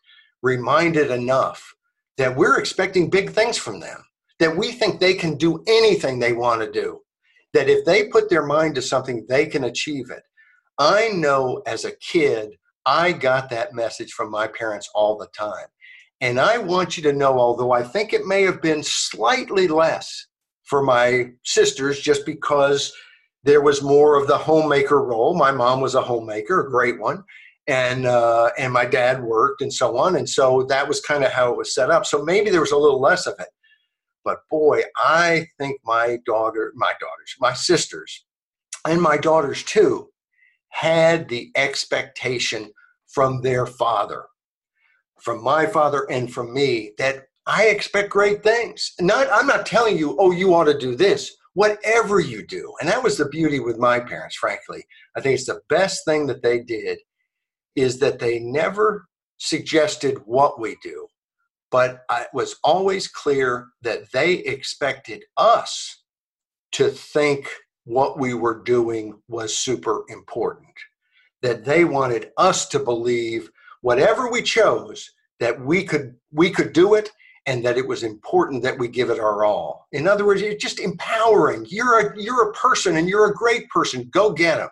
reminded enough that we're expecting big things from them that we think they can do anything they want to do, that if they put their mind to something, they can achieve it. I know as a kid, I got that message from my parents all the time. And I want you to know, although I think it may have been slightly less for my sisters just because there was more of the homemaker role. My mom was a homemaker, a great one. And uh, and my dad worked and so on, and so that was kind of how it was set up. So maybe there was a little less of it. But boy, I think my daughter, my daughters, my sisters, and my daughters too, had the expectation from their father, from my father and from me, that I expect great things. Not, I'm not telling you, oh, you ought to do this. Whatever you do. And that was the beauty with my parents, frankly. I think it's the best thing that they did is that they never suggested what we do but it was always clear that they expected us to think what we were doing was super important. That they wanted us to believe whatever we chose that we could we could do it and that it was important that we give it our all. In other words, it's just empowering. You're a you're a person and you're a great person. Go get them.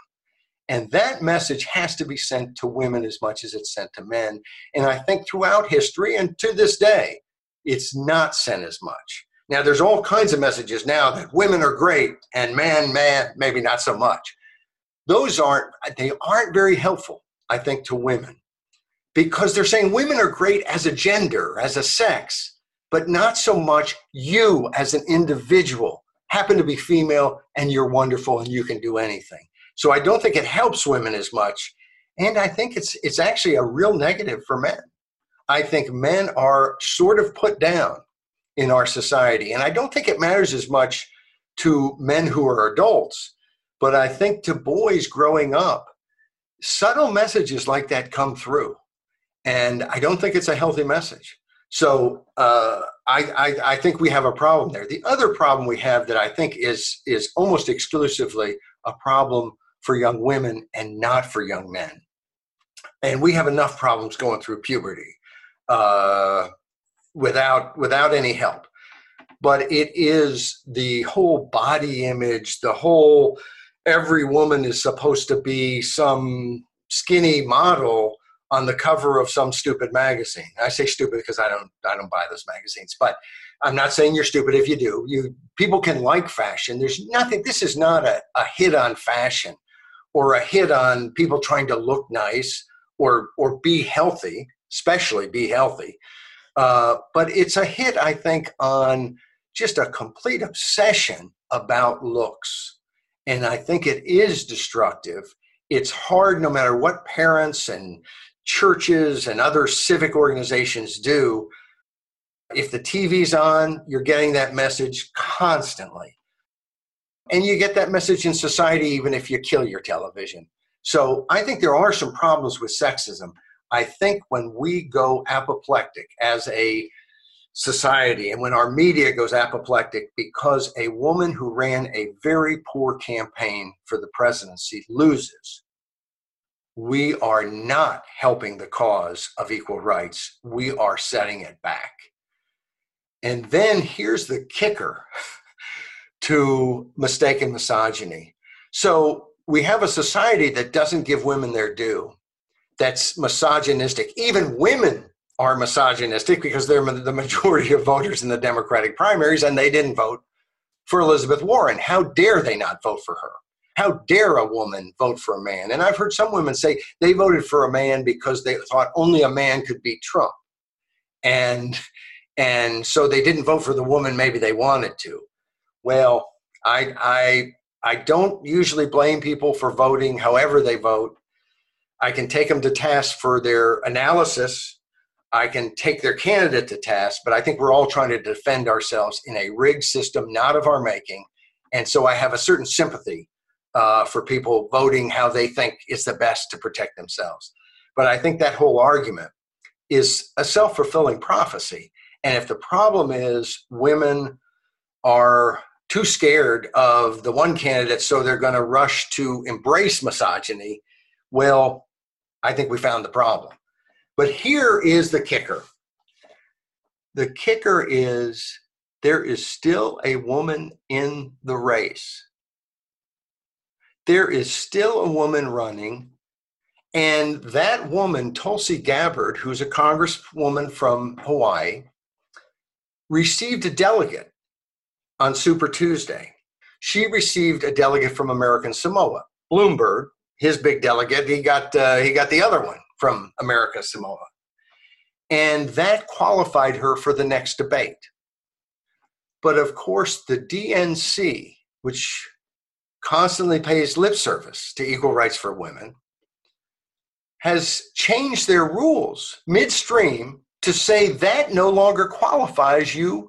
And that message has to be sent to women as much as it's sent to men. And I think throughout history and to this day, it's not sent as much. Now, there's all kinds of messages now that women are great and man, man, maybe not so much. those aren't they aren't very helpful, I think, to women because they're saying women are great as a gender, as a sex, but not so much you as an individual happen to be female and you're wonderful and you can do anything. So I don't think it helps women as much. And I think it's it's actually a real negative for men. I think men are sort of put down in our society. And I don't think it matters as much to men who are adults, but I think to boys growing up, subtle messages like that come through. And I don't think it's a healthy message. So uh, I, I, I, think we have a problem there. The other problem we have that I think is is almost exclusively a problem for young women and not for young men. And we have enough problems going through puberty uh, without without any help. But it is the whole body image, the whole every woman is supposed to be some skinny model on the cover of some stupid magazine. I say stupid because I don't I don't buy those magazines, but I'm not saying you're stupid if you do. You people can like fashion. There's nothing this is not a, a hit on fashion or a hit on people trying to look nice or or be healthy, especially be healthy. Uh, but it's a hit, I think, on just a complete obsession about looks. And I think it is destructive. It's hard no matter what parents and churches and other civic organizations do, if the TV's on, you're getting that message constantly. And you get that message in society even if you kill your television. So I think there are some problems with sexism. I think when we go apoplectic as a society and when our media goes apoplectic because a woman who ran a very poor campaign for the presidency loses, we are not helping the cause of equal rights. We are setting it back. And then here's the kicker to mistaken misogyny. So we have a society that doesn't give women their due, that's misogynistic. Even women are misogynistic because they're the majority of voters in the Democratic primaries and they didn't vote for Elizabeth Warren. How dare they not vote for her? How dare a woman vote for a man? And I've heard some women say they voted for a man because they thought only a man could beat Trump. And and so they didn't vote for the woman maybe they wanted to. Well, I I I don't usually blame people for voting however they vote. I can take them to task for their analysis. I can take their candidate to task, but I think we're all trying to defend ourselves in a rigged system, not of our making. And so I have a certain sympathy uh, for people voting how they think is the best to protect themselves. But I think that whole argument is a self fulfilling prophecy. And if the problem is women are too scared of the one candidate, so they're going to rush to embrace misogyny, well, I think we found the problem. But here is the kicker the kicker is there is still a woman in the race there is still a woman running. And that woman, Tulsi Gabbard, who's a congresswoman from Hawaii, received a delegate on Super Tuesday. She received a delegate from American Samoa. Bloomberg, his big delegate, he got uh, he got the other one from America Samoa, and that qualified her for the next debate. But of course, the DNC, which constantly pays lip service to equal rights for women, has changed their rules midstream to say that no longer qualifies you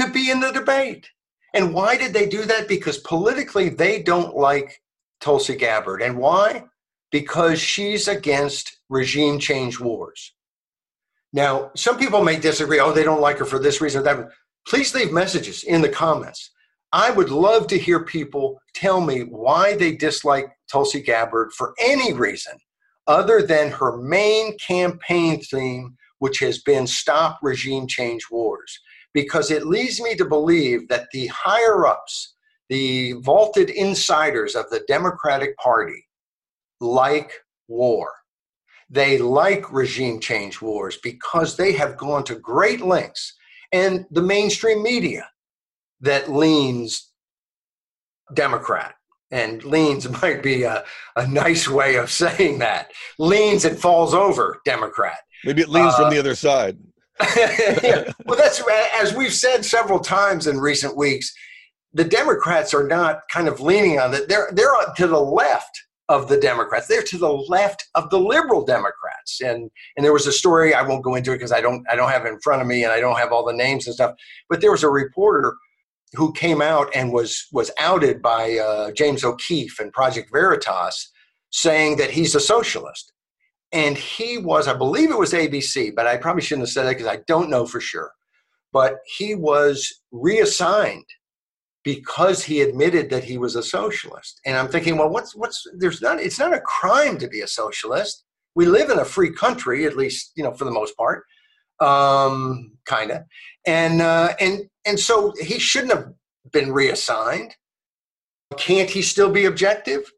to be in the debate. And why did they do that? Because politically they don't like Tulsi Gabbard. And why? Because she's against regime change wars. Now, some people may disagree. Oh, they don't like her for this reason or that. Please leave messages in the comments. I would love to hear people tell me why they dislike Tulsi Gabbard for any reason other than her main campaign theme, which has been stop regime change wars. Because it leads me to believe that the higher ups, the vaulted insiders of the Democratic Party, like war. They like regime change wars because they have gone to great lengths. And the mainstream media that leans Democrat and leans might be a, a nice way of saying that. Leans and falls over Democrat. Maybe it leans uh, from the other side. Yeah. Well, that's as we've said several times in recent weeks. The Democrats are not kind of leaning on that. They're they're to the left of the Democrats. They're to the left of the liberal Democrats. And and there was a story I won't go into it because I don't I don't have it in front of me and I don't have all the names and stuff. But there was a reporter who came out and was was outed by uh, James O'Keefe and Project Veritas, saying that he's a socialist, and he was, I believe it was ABC, but I probably shouldn't have said that because I don't know for sure. But he was reassigned because he admitted that he was a socialist, and I'm thinking, well, what's what's there's not it's not a crime to be a socialist. We live in a free country, at least you know for the most part um, kind of, and uh, and and so he shouldn't have been reassigned. Can't he still be objective?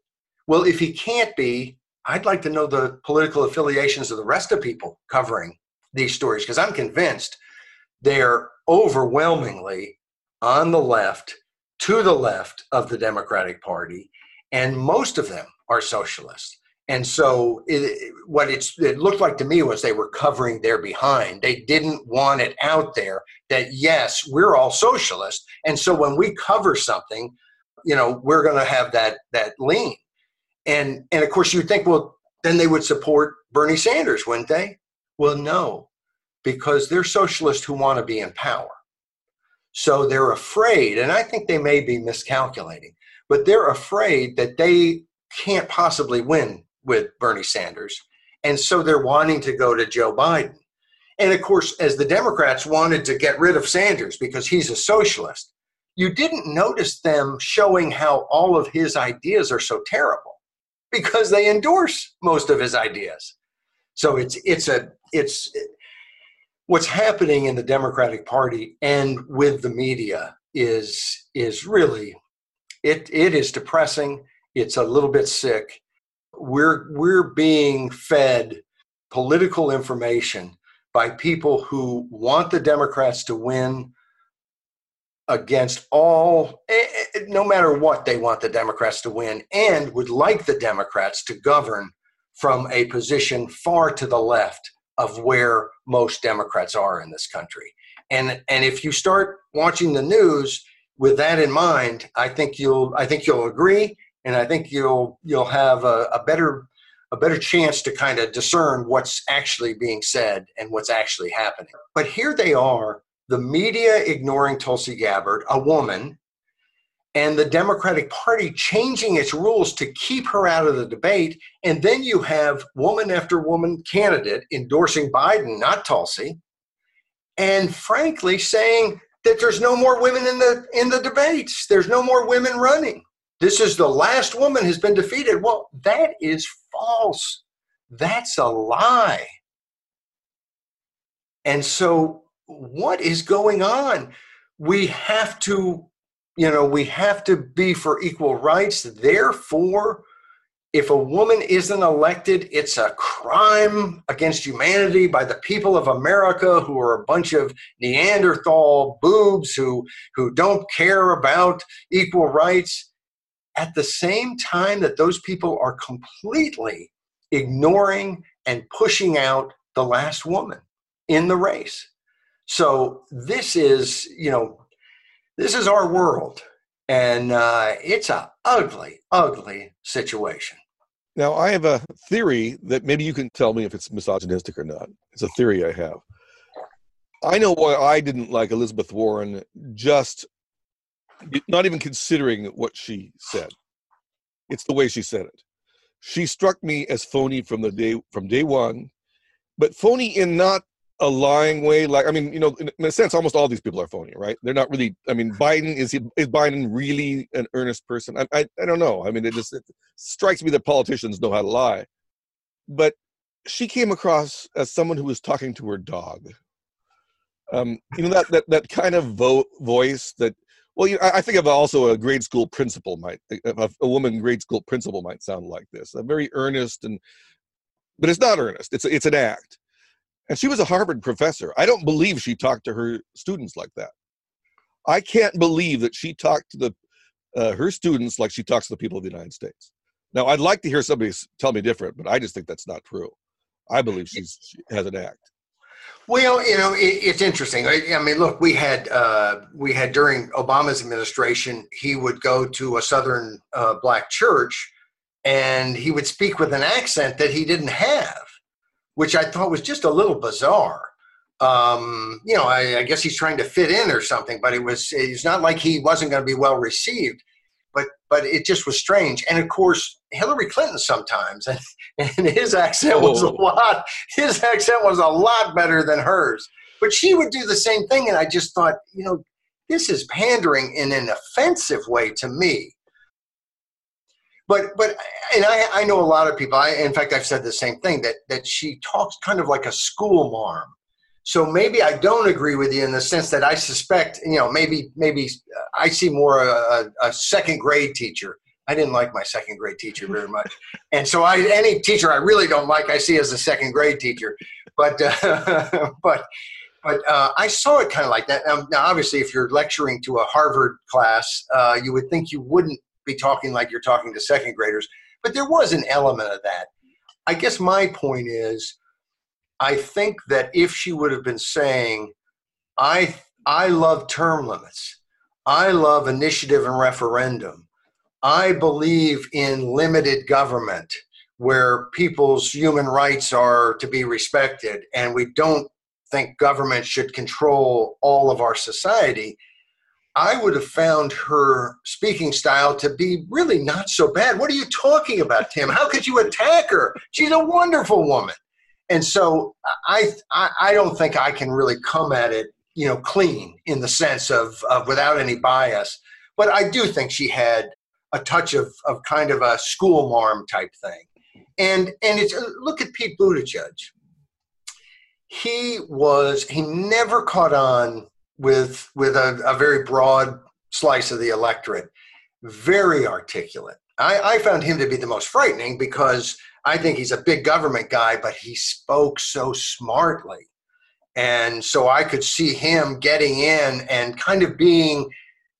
Well, if he can't be, I'd like to know the political affiliations of the rest of people covering these stories because I'm convinced they're overwhelmingly on the left, to the left of the Democratic Party, and most of them are socialists. And so, it, what it looked like to me was they were covering their behind. They didn't want it out there that, yes, we're all socialists. And so, when we cover something, you know, we're going to have that, that lean. And, and of course, you would think, well, then they would support Bernie Sanders, wouldn't they? Well, no, because they're socialists who want to be in power. So they're afraid, and I think they may be miscalculating, but they're afraid that they can't possibly win with Bernie Sanders. And so they're wanting to go to Joe Biden. And of course, as the Democrats wanted to get rid of Sanders because he's a socialist, you didn't notice them showing how all of his ideas are so terrible because they endorse most of his ideas. So it's it's a it's what's happening in the Democratic Party and with the media is is really it it is depressing. It's a little bit sick we're we're being fed political information by people who want the Democrats to win against all eh, eh, no matter what they want the Democrats to win and would like the Democrats to govern from a position far to the left of where most Democrats are in this country. And and if you start watching the news with that in mind, I think you'll I think you'll agree and I think you'll you'll have a, a better a better chance to kind of discern what's actually being said and what's actually happening. But here they are, the media ignoring Tulsi Gabbard, a woman, and the Democratic Party changing its rules to keep her out of the debate. And then you have woman after woman candidate endorsing Biden, not Tulsi, and frankly saying that there's no more women in the in the debates. There's no more women running. This is the last woman has been defeated. Well, that is false. That's a lie. And so, what is going on? We have to, you know, we have to be for equal rights. Therefore, if a woman isn't elected, it's a crime against humanity by the people of America who are a bunch of Neanderthal boobs who, who don't care about equal rights at the same time that those people are completely ignoring and pushing out the last woman in the race. So this is, you know, this is our world, and uh, it's a ugly, ugly situation. Now, I have a theory that maybe you can tell me if it's misogynistic or not. It's a theory I have. I know why I didn't like Elizabeth Warren just not even considering what she said. It's the way she said it. She struck me as phony from the day from day one, but phony in not a lying way. Like I mean, you know, in, a sense, almost all these people are phony, right? They're not really. I mean, Biden is he, is Biden really an earnest person? I, I I don't know. I mean, it just it strikes me that politicians know how to lie, but she came across as someone who was talking to her dog. Um, you know that that that kind of vo- voice that well, you, I think of also a grade school principal might a, a woman grade school principal might sound like this, a very earnest and, but it's not earnest. It's it's an act. And she was a Harvard professor. I don't believe she talked to her students like that. I can't believe that she talked to the uh, her students like she talks to the people of the United States. Now, I'd like to hear somebody tell me different, but I just think that's not true. I believe she's she has an act. Well, you know, it, it's interesting. I, I, mean, look, we had uh, we had during Obama's administration, he would go to a Southern uh, black church, and he would speak with an accent that he didn't have, which I thought was just a little bizarre. Um, you know, I, I guess he's trying to fit in or something, but it was it's not like he wasn't going to be well received but but it just was strange. And of course, Hillary Clinton sometimes, and, and his accent was a oh. lot. His accent was a lot better than hers. But she would do the same thing, and I just thought, you know, this is pandering in an offensive way to me. But but and I, I know a lot of people. I in fact I've said the same thing that that she talks kind of like a school marm so maybe I don't agree with you in the sense that I suspect, you know, maybe maybe I see more a, a second grade teacher. I didn't like my second grade teacher very much, and so I any teacher I really don't like I see as a second grade teacher. But uh, but but uh, I saw it kind of like that. Now, now, obviously, if you're lecturing to a Harvard class, uh, you would think you wouldn't be talking like you're talking to second graders, but there was an element of that. I guess my point is I think that if she would have been saying, I, I love term limits, I love initiative and referendum, I believe in limited government where people's human rights are to be respected, and we don't think government should control all of our society. I would have found her speaking style to be really not so bad. What are you talking about, Tim? How could you attack her? She's a wonderful woman and so I, I, I don't think I can really come at it, you know, clean in the sense of, of without any bias. But I do think she had a touch of, of kind of a school marm type thing. And and it's look at Pete Buttigieg. He was he never caught on with with a, a very broad slice of the electorate. Very articulate. I, I found him to be the most frightening because I think he's a big government guy, but he spoke so smartly. And so I could see him getting in and kind of being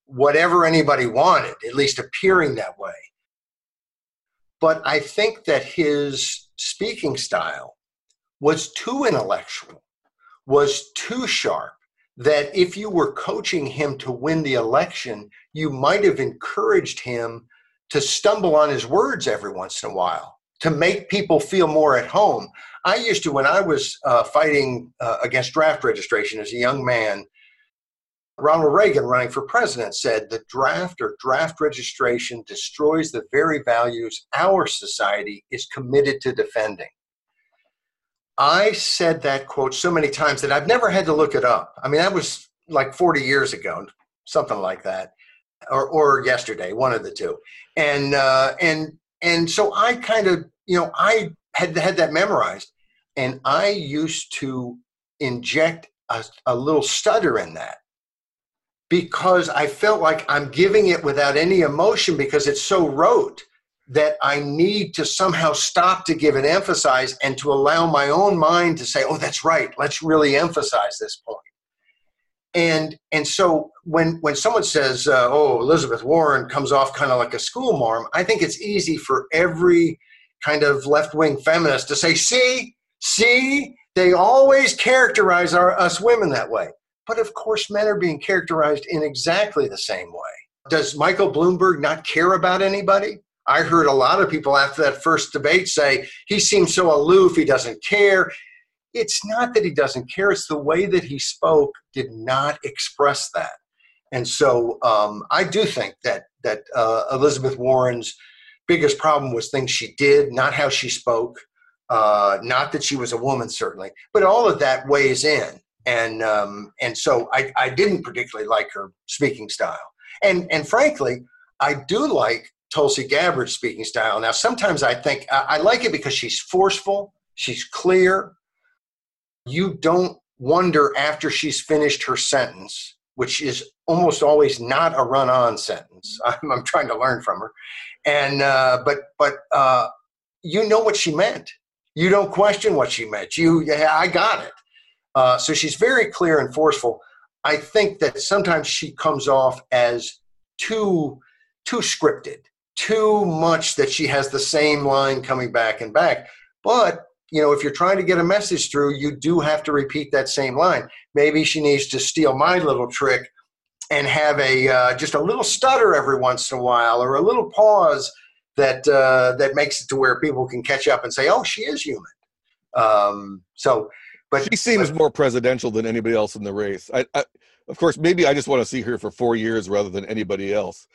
whatever anybody wanted, at least appearing that way. But I think that his speaking style was too intellectual, was too sharp, that if you were coaching him to win the election, you might have encouraged him to stumble on his words every once in a while to make people feel more at home. I used to, when I was uh, fighting uh, against draft registration as a young man, Ronald Reagan, running for president, said the draft or draft registration destroys the very values our society is committed to defending. I said that quote so many times that I've never had to look it up. I mean, that was like 40 years ago, something like that, or, or yesterday, one of the two. And, uh, and, and so I kind of you know, I had had that memorized, and I used to inject a, a little stutter in that because I felt like I'm giving it without any emotion because it's so rote that I need to somehow stop to give it emphasize and to allow my own mind to say, "Oh, that's right. Let's really emphasize this point." And and so when when someone says, uh, "Oh, Elizabeth Warren comes off kind of like a school marm," I think it's easy for every kind of left wing feminist to say, see, see, they always characterize our, us women that way. But of course, men are being characterized in exactly the same way. Does Michael Bloomberg not care about anybody? I heard a lot of people after that first debate say he seems so aloof, he doesn't care. It's not that he doesn't care, it's the way that he spoke did not express that. And so um, I do think that that uh, Elizabeth Warren's biggest problem was things she did, not how she spoke, uh, not that she was a woman certainly, but all of that weighs in. And um, and so I, I didn't particularly like her speaking style. And and frankly, I do like Tulsi Gabbard's speaking style. Now sometimes I think I, I like it because she's forceful, she's clear. You don't wonder after she's finished her sentence, which is almost always not a run-on sentence. I'm, I'm trying to learn from her and uh, but but uh, you know what she meant. You don't question what she meant. You, yeah, I got it. Uh, so she's very clear and forceful. I think that sometimes she comes off as too too scripted, too much that she has the same line coming back and back. But you know, if you're trying to get a message through, you do have to repeat that same line. Maybe she needs to steal my little trick and have a uh, just a little stutter every once in a while or a little pause that uh, that makes it to where people can catch up and say, "Oh, she is human." Um, so, but she seems but, more presidential than anybody else in the race. I, I, of course, maybe I just want to see her for four years rather than anybody else.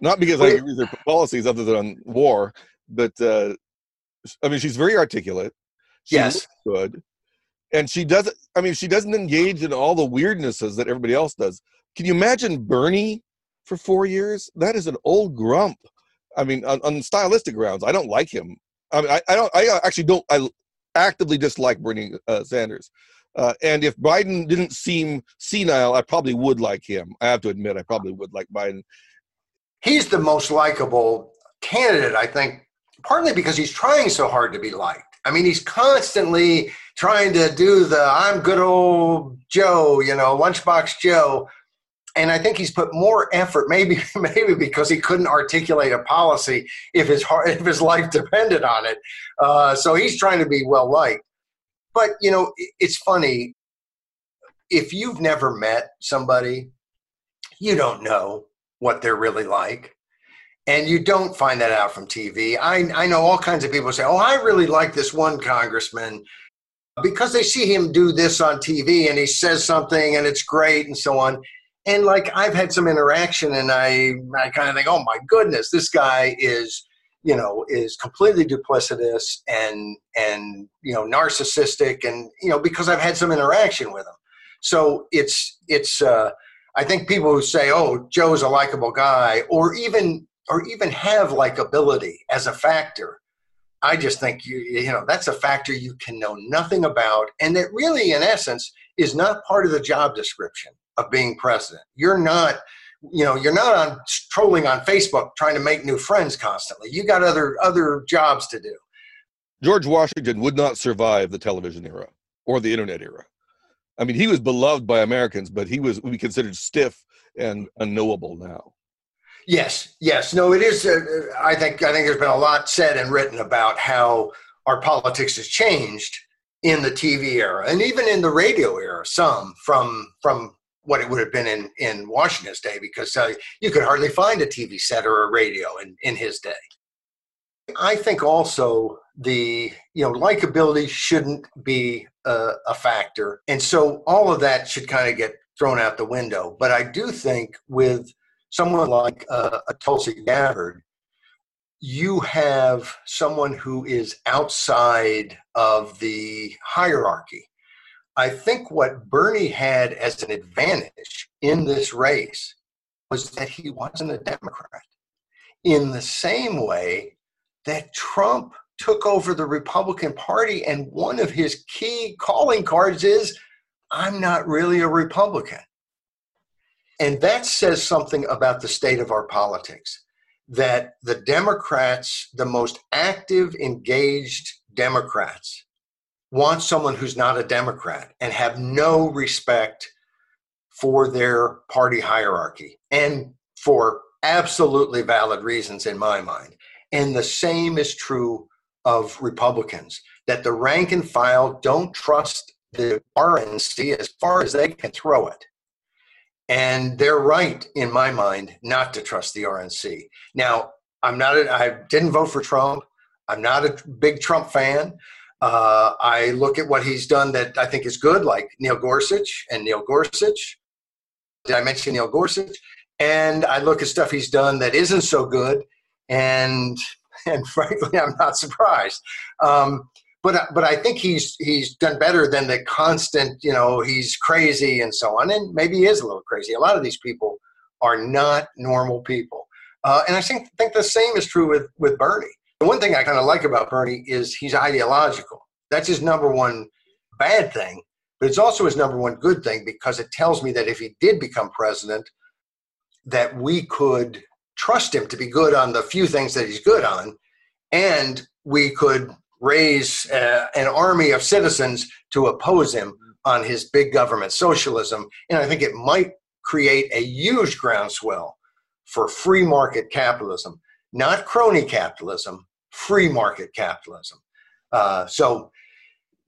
Not because I agree with her policies other than war, but uh, I mean, she's very articulate. She yes, good, and she doesn't. I mean, she doesn't engage in all the weirdnesses that everybody else does. Can you imagine Bernie for four years? That is an old grump. I mean, on, on stylistic grounds, I don't like him. I mean, I, I don't. I actually don't. I actively dislike Bernie uh, Sanders. Uh, and if Biden didn't seem senile, I probably would like him. I have to admit, I probably would like Biden. He's the most likable candidate, I think, partly because he's trying so hard to be liked. I mean, he's constantly trying to do the I'm good old Joe, you know, lunchbox Joe. And I think he's put more effort, maybe maybe because he couldn't articulate a policy if his heart, if his life depended on it. Uh, so he's trying to be well liked. But you know, it's funny if you've never met somebody, you don't know what they're really like and you don't find that out from TV. I, I know all kinds of people say, "Oh, I really like this one congressman because they see him do this on TV and he says something and it's great and so on." And like I've had some interaction and I I kind of think, "Oh my goodness, this guy is." you know is completely duplicitous and and you know narcissistic and you know because i've had some interaction with him so it's it's uh i think people who say oh joe's a likable guy or even or even have likability as a factor i just think you you know that's a factor you can know nothing about and that really in essence is not part of the job description of being president. You're not you know you're not on trolling on facebook trying to make new friends constantly. You got other other jobs to do. George washington would not survive the television era or the internet era i mean he was beloved by americans but he was be considered stiff and unknowable now Yes, yes. No, it is. Uh, I think I think there's been a lot said and written about how our politics has changed in the TV era and even in the radio era. Some from from what it would have been in in Washington's day, because uh, you could hardly find a TV set or a radio in in his day. I think also the you know likability shouldn't be a, a factor, and so all of that should kind of get thrown out the window. But I do think with someone like uh, a Tulsi Gabbard, you have someone who is outside of the hierarchy. I think what Bernie had as an advantage in this race was that he wasn't a Democrat. In the same way that Trump took over the Republican Party, and one of his key calling cards is I'm not really a Republican. And that says something about the state of our politics that the Democrats, the most active, engaged Democrats, want someone who's not a Democrat and have no respect for their party hierarchy and for absolutely valid reasons in my mind. And the same is true of Republicans that the rank and file don't trust the RNC as far as they can throw it. And they're right, in my mind, not to trust the RNC. Now, I'm not, a, I didn't vote for Trump. I'm not a big Trump fan. Uh, I look at what he's done that I think is good, like Neil Gorsuch and Neil Gorsuch. Did I mention Neil Gorsuch? And I look at stuff he's done that isn't so good, and and frankly, I'm not surprised. Um, but but I think he's he's done better than the constant, you know, he's crazy and so on. And maybe he is a little crazy. A lot of these people are not normal people, uh, and I think think the same is true with with Bernie. The one thing I kind of like about Bernie is he's ideological. That's his number one bad thing, but it's also his number one good thing because it tells me that if he did become president, that we could trust him to be good on the few things that he's good on, and we could raise uh, an army of citizens to oppose him on his big government socialism. And I think it might create a huge groundswell for free market capitalism, not crony capitalism, free market capitalism. Uh, so,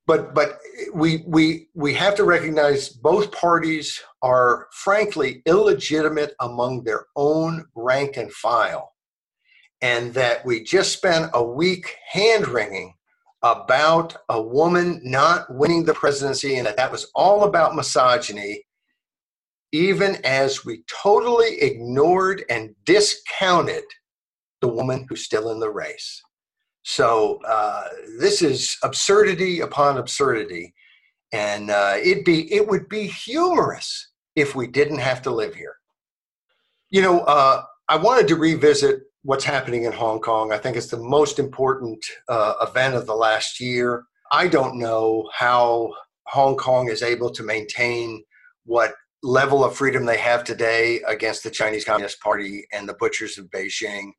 but but we we we have to recognize both parties are frankly illegitimate among their own rank and file, and that we just spent a week hand wringing about a woman not winning the presidency, and that that was all about misogyny even as we totally ignored and discounted the woman who's still in the race. So uh, this is absurdity upon absurdity, and uh, it be it would be humorous if we didn't have to live here. You know, uh, I wanted to revisit what's happening in Hong Kong. I think it's the most important uh, event of the last year. I don't know how Hong Kong is able to maintain what level of freedom they have today against the Chinese Communist Party and the butchers of Beijing.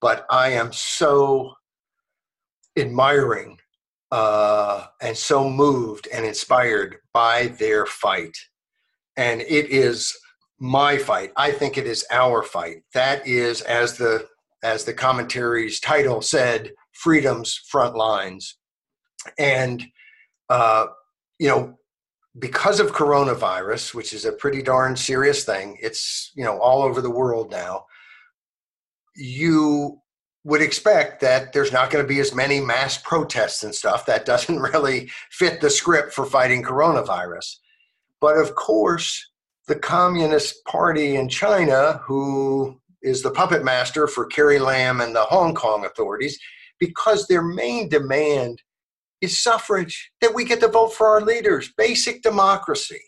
But I am so admiring uh, and so moved and inspired by their fight. And it is my fight. I think it is our fight. That is, as the as the commentary's title said, freedom's front lines. And uh, you know, because of coronavirus, which is a pretty darn serious thing, it's you know all over the world now. You would expect that there's not going to be as many mass protests and stuff. That doesn't really fit the script for fighting coronavirus. But of course, the Communist Party in China, who is the puppet master for Carrie Lam and the Hong Kong authorities, because their main demand is suffrage, that we get to vote for our leaders, basic democracy.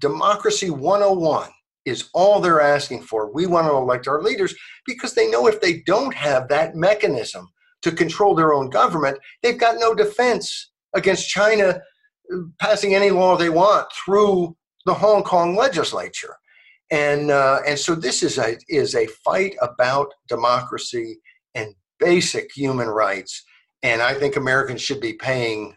Democracy 101 is all they're asking for. We want to elect our leaders because they know if they don't have that mechanism to control their own government, they've got no defense against China uh, passing any law they want through the Hong Kong legislature. And, uh, and so this is a, is a fight about democracy and basic human rights and I think Americans should be paying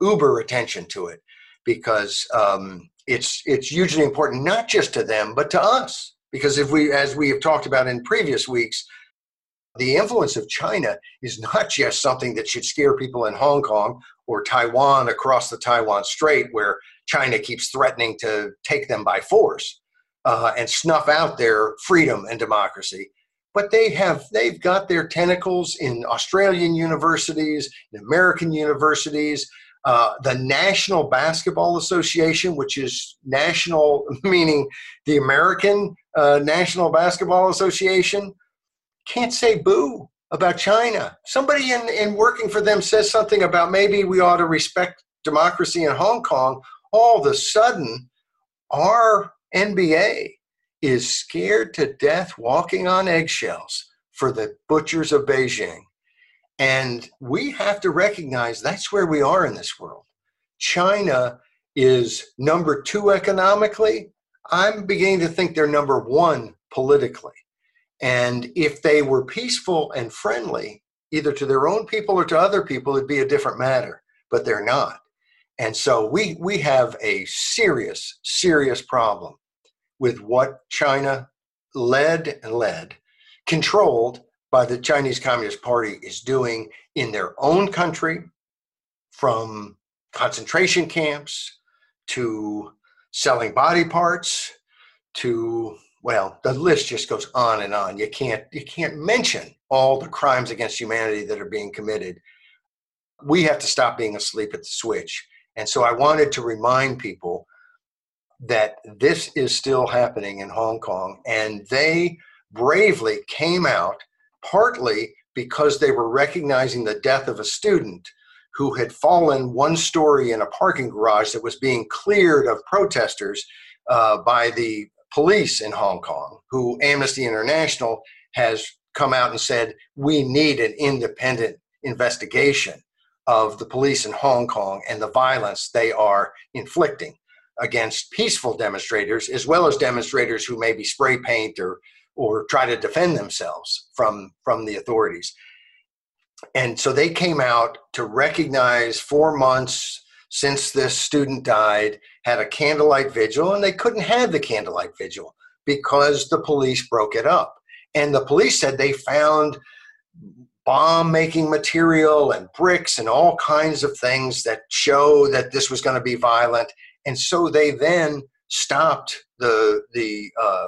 uber attention to it because um, it's it's hugely important not just to them but to us. Because if we as we have talked about in previous weeks the influence of China is not just something that should scare people in Hong Kong or Taiwan across the Taiwan Strait, where China keeps threatening to take them by force uh, and snuff out their freedom and democracy. But they have they've got their tentacles in Australian universities, in American universities, uh, the National Basketball Association, which is national, meaning the American uh, National Basketball Association, can't say boo about China. Somebody in, in working for them says something about maybe we ought to respect democracy in Hong Kong. All of a sudden, our NBA is scared to death walking on eggshells for the butchers of Beijing. And we have to recognize that's where we are in this world. China is number two economically. I'm beginning to think they're number one politically. And if they were peaceful and friendly, either to their own people or to other people, it'd be a different matter. But they're not. And so we, we have a serious, serious problem with what China led and led, controlled by the Chinese Communist Party, is doing in their own country, from concentration camps to selling body parts to well the list just goes on and on you can't you can't mention all the crimes against humanity that are being committed we have to stop being asleep at the switch and so i wanted to remind people that this is still happening in Hong Kong. And they bravely came out, partly because they were recognizing the death of a student who had fallen one story in a parking garage that was being cleared of protesters uh, by the police in Hong Kong, who Amnesty International has come out and said, we need an independent investigation of the police in Hong Kong and the violence they are inflicting against peaceful demonstrators as well as demonstrators who maybe spray paint or or try to defend themselves from from the authorities and so they came out to recognize four months since this student died had a candlelight vigil and they couldn't have the candlelight vigil because the police broke it up And the police said they found bomb making material and bricks and all kinds of things that show that this was going to be violent. And so they then stopped the, the uh,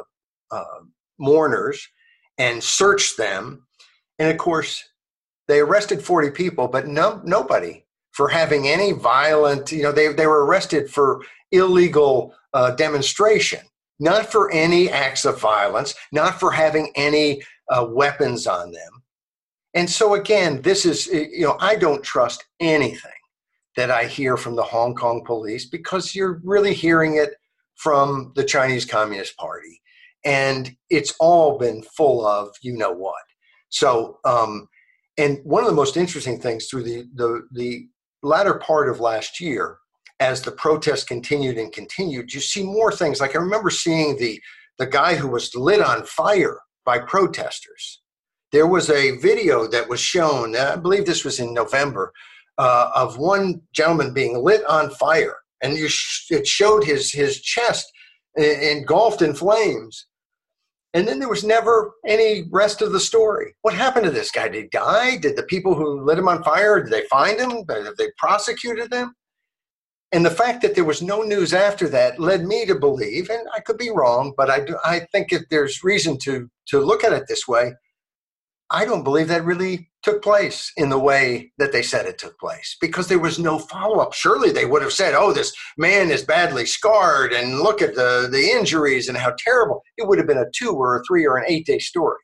uh, mourners and searched them. And of course, they arrested 40 people, but no, nobody for having any violent, you know, they, they were arrested for illegal uh, demonstration, not for any acts of violence, not for having any uh, weapons on them. And so, again, this is, you know, I don't trust anything that I hear from the Hong Kong police because you're really hearing it from the Chinese Communist Party. And it's all been full of you know what. So, um, and one of the most interesting things through the, the, the latter part of last year, as the protests continued and continued, you see more things. Like I remember seeing the, the guy who was lit on fire by protesters. There was a video that was shown, I believe this was in November, uh, of one gentleman being lit on fire. And you sh- it showed his, his chest engulfed in flames. And then there was never any rest of the story. What happened to this guy? Did he die? Did the people who lit him on fire, did they find him? Have they prosecuted them? And the fact that there was no news after that led me to believe, and I could be wrong, but I, do, I think if there's reason to, to look at it this way, I don't believe that really took place in the way that they said it took place because there was no follow up. Surely they would have said, oh, this man is badly scarred and look at the, the injuries and how terrible. It would have been a two or a three or an eight day story.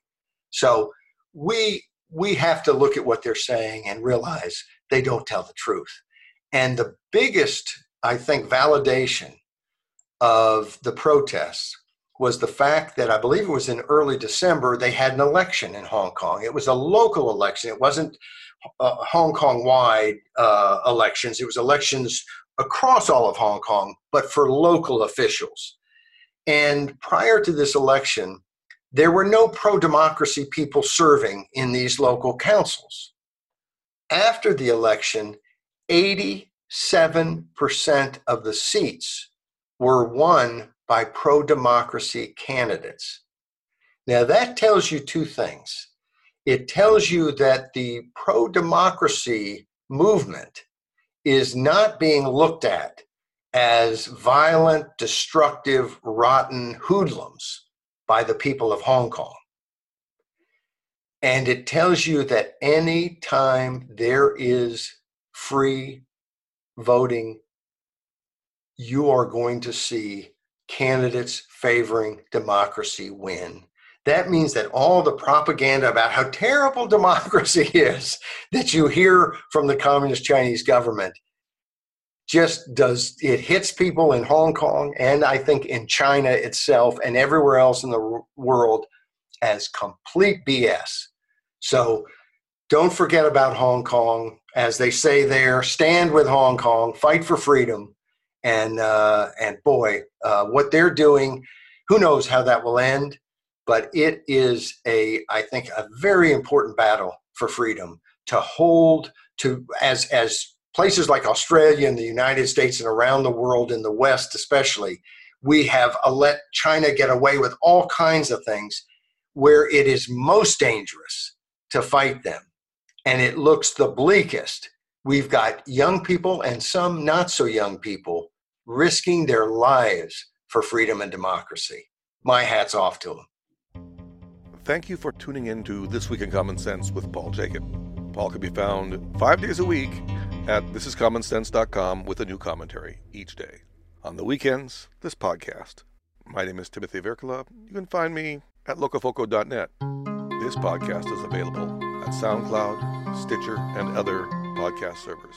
So we, we have to look at what they're saying and realize they don't tell the truth. And the biggest, I think, validation of the protests was the fact that I believe it was in early December, they had an election in Hong Kong. It was a local election, it wasn't uh, Hong Kong wide uh, elections, it was elections across all of Hong Kong, but for local officials. And prior to this election, there were no pro democracy people serving in these local councils. After the election, 87% of the seats were won by pro democracy candidates. Now, that tells you two things. It tells you that the pro democracy movement is not being looked at as violent, destructive, rotten hoodlums by the people of Hong Kong. And it tells you that any time there is free voting, you are going to see candidates favoring democracy win. That means that all the propaganda about how terrible democracy is that you hear from the communist Chinese government just does it hits people in Hong Kong and I think in China itself and everywhere else in the world as complete BS. So don't forget about Hong Kong. As they say there, stand with Hong Kong, fight for freedom and uh, and boy, uh, what they're doing, who knows how that will end? But it is a, I think, a very important battle for freedom to hold to as as places like Australia and the United States and around the world in the West, especially, we have let China get away with all kinds of things where it is most dangerous to fight them, and it looks the bleakest we've got young people and some not so young people risking their lives for freedom and democracy. My hat's off to them. Thank you for tuning in to This Week in Common Sense with Paul Jacob. Paul can be found five days a week at thisiscommonsense.com with a new commentary each day. On the weekends, this podcast. My name is Timothy Virkala. You can find me at locofoco.net. This podcast is available at SoundCloud, Stitcher, and other podcast servers.